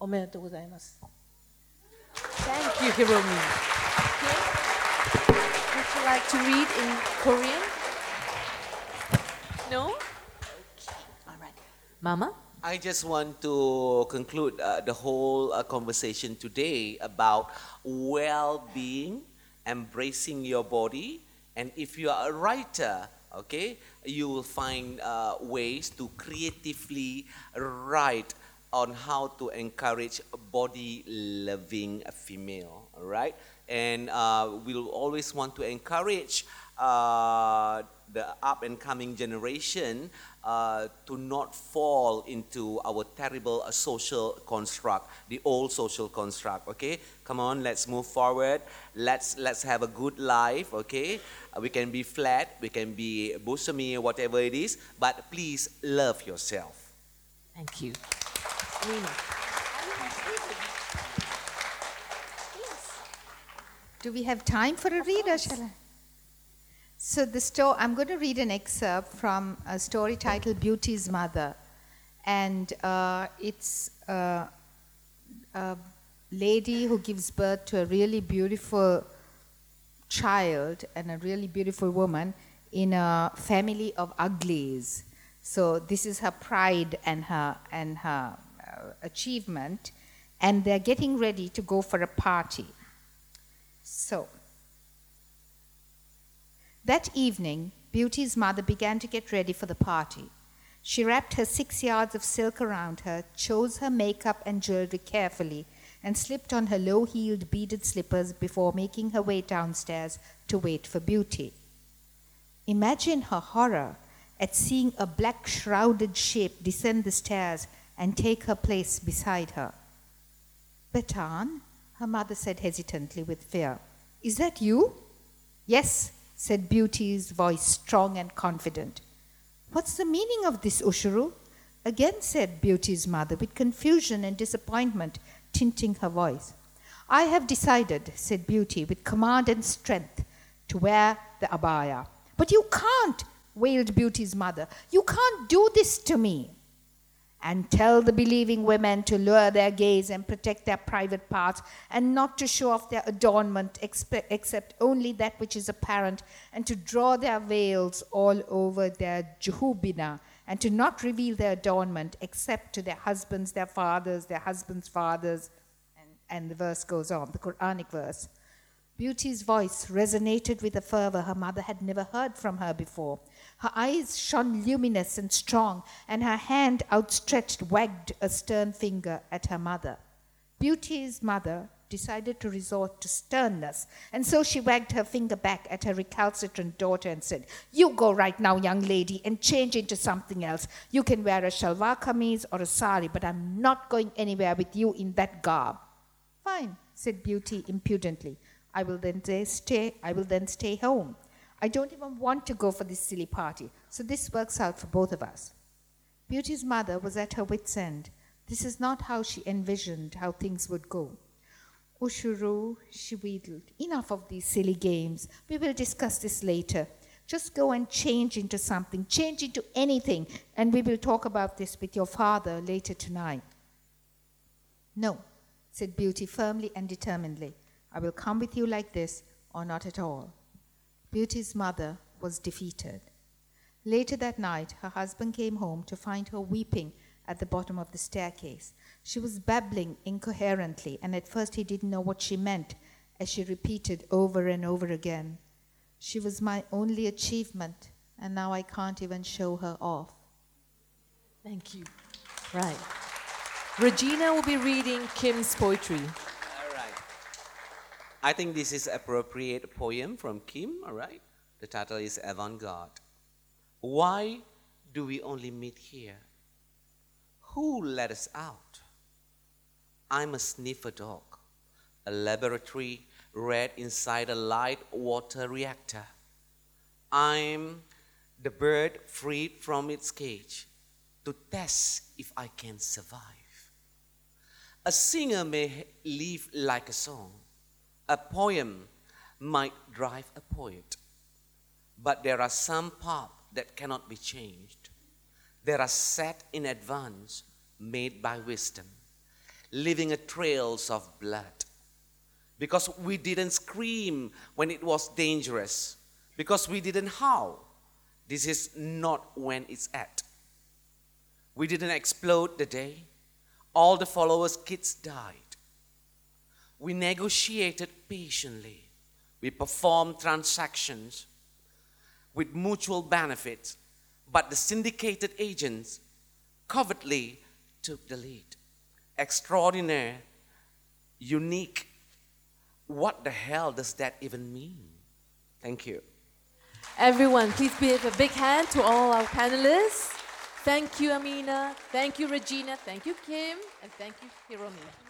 おめでとうございます。Thank you, Hiromi. Okay. Would you like to read in Korean? No? All right. Mama? I just want to conclude uh, the whole uh, conversation today about well being, embracing your body, and if you are a writer, okay, you will find uh, ways to creatively write on how to encourage body loving female, right? And uh, we'll always want to encourage uh, the up and coming generation uh, to not fall into our terrible uh, social construct, the old social construct. Okay, come on, let's move forward. Let's let's have a good life. Okay, Uh, we can be flat, we can be bosomy, whatever it is, but please love yourself. Thank you. Nina. Do we have time for a read or shall I? So the sto- I'm going to read an excerpt from a story titled Beauty's Mother. And uh, it's uh, a lady who gives birth to a really beautiful child and a really beautiful woman in a family of uglies. So this is her pride and her and her uh, achievement, and they're getting ready to go for a party. So that evening, Beauty's mother began to get ready for the party. She wrapped her six yards of silk around her, chose her makeup and jewelry carefully, and slipped on her low heeled beaded slippers before making her way downstairs to wait for Beauty. Imagine her horror at seeing a black shrouded shape descend the stairs and take her place beside her. Betan, her mother said hesitantly with fear, is that you? Yes, said Beauty's voice, strong and confident. What's the meaning of this, Ushuru? Again said Beauty's mother, with confusion and disappointment tinting her voice. I have decided, said Beauty, with command and strength, to wear the abaya. But you can't, wailed Beauty's mother. You can't do this to me. And tell the believing women to lure their gaze and protect their private parts, and not to show off their adornment except only that which is apparent, and to draw their veils all over their juhubina, and to not reveal their adornment except to their husbands, their fathers, their husbands' fathers. And, and the verse goes on, the Quranic verse. Beauty's voice resonated with a fervor her mother had never heard from her before. Her eyes shone luminous and strong, and her hand outstretched wagged a stern finger at her mother. Beauty's mother decided to resort to sternness, and so she wagged her finger back at her recalcitrant daughter and said, You go right now, young lady, and change into something else. You can wear a shalwar kameez or a sari, but I'm not going anywhere with you in that garb. Fine, said Beauty impudently. I will then stay I will then stay home. I don't even want to go for this silly party, so this works out for both of us. Beauty's mother was at her wits' end. This is not how she envisioned how things would go. Ushuru, she wheedled, enough of these silly games. We will discuss this later. Just go and change into something, change into anything, and we will talk about this with your father later tonight. No, said Beauty firmly and determinedly. I will come with you like this or not at all. Beauty's mother was defeated. Later that night, her husband came home to find her weeping at the bottom of the staircase. She was babbling incoherently, and at first he didn't know what she meant as she repeated over and over again, She was my only achievement, and now I can't even show her off. Thank you. Right. Regina will be reading Kim's poetry. I think this is appropriate poem from Kim, all right? The title is Avant-Garde. Why do we only meet here? Who let us out? I'm a sniffer dog, a laboratory red inside a light water reactor. I'm the bird freed from its cage to test if I can survive. A singer may live like a song, a poem might drive a poet, but there are some paths that cannot be changed. There are set in advance, made by wisdom, leaving a trails of blood. Because we didn't scream when it was dangerous, because we didn't howl. This is not when it's at. We didn't explode the day. All the followers' kids died. We negotiated patiently. We performed transactions with mutual benefits, but the syndicated agents covertly took the lead. Extraordinary, unique. What the hell does that even mean? Thank you. Everyone, please give a big hand to all our panelists. Thank you, Ameena. Thank you, Regina. Thank you, Kim. And thank you, Hiromi.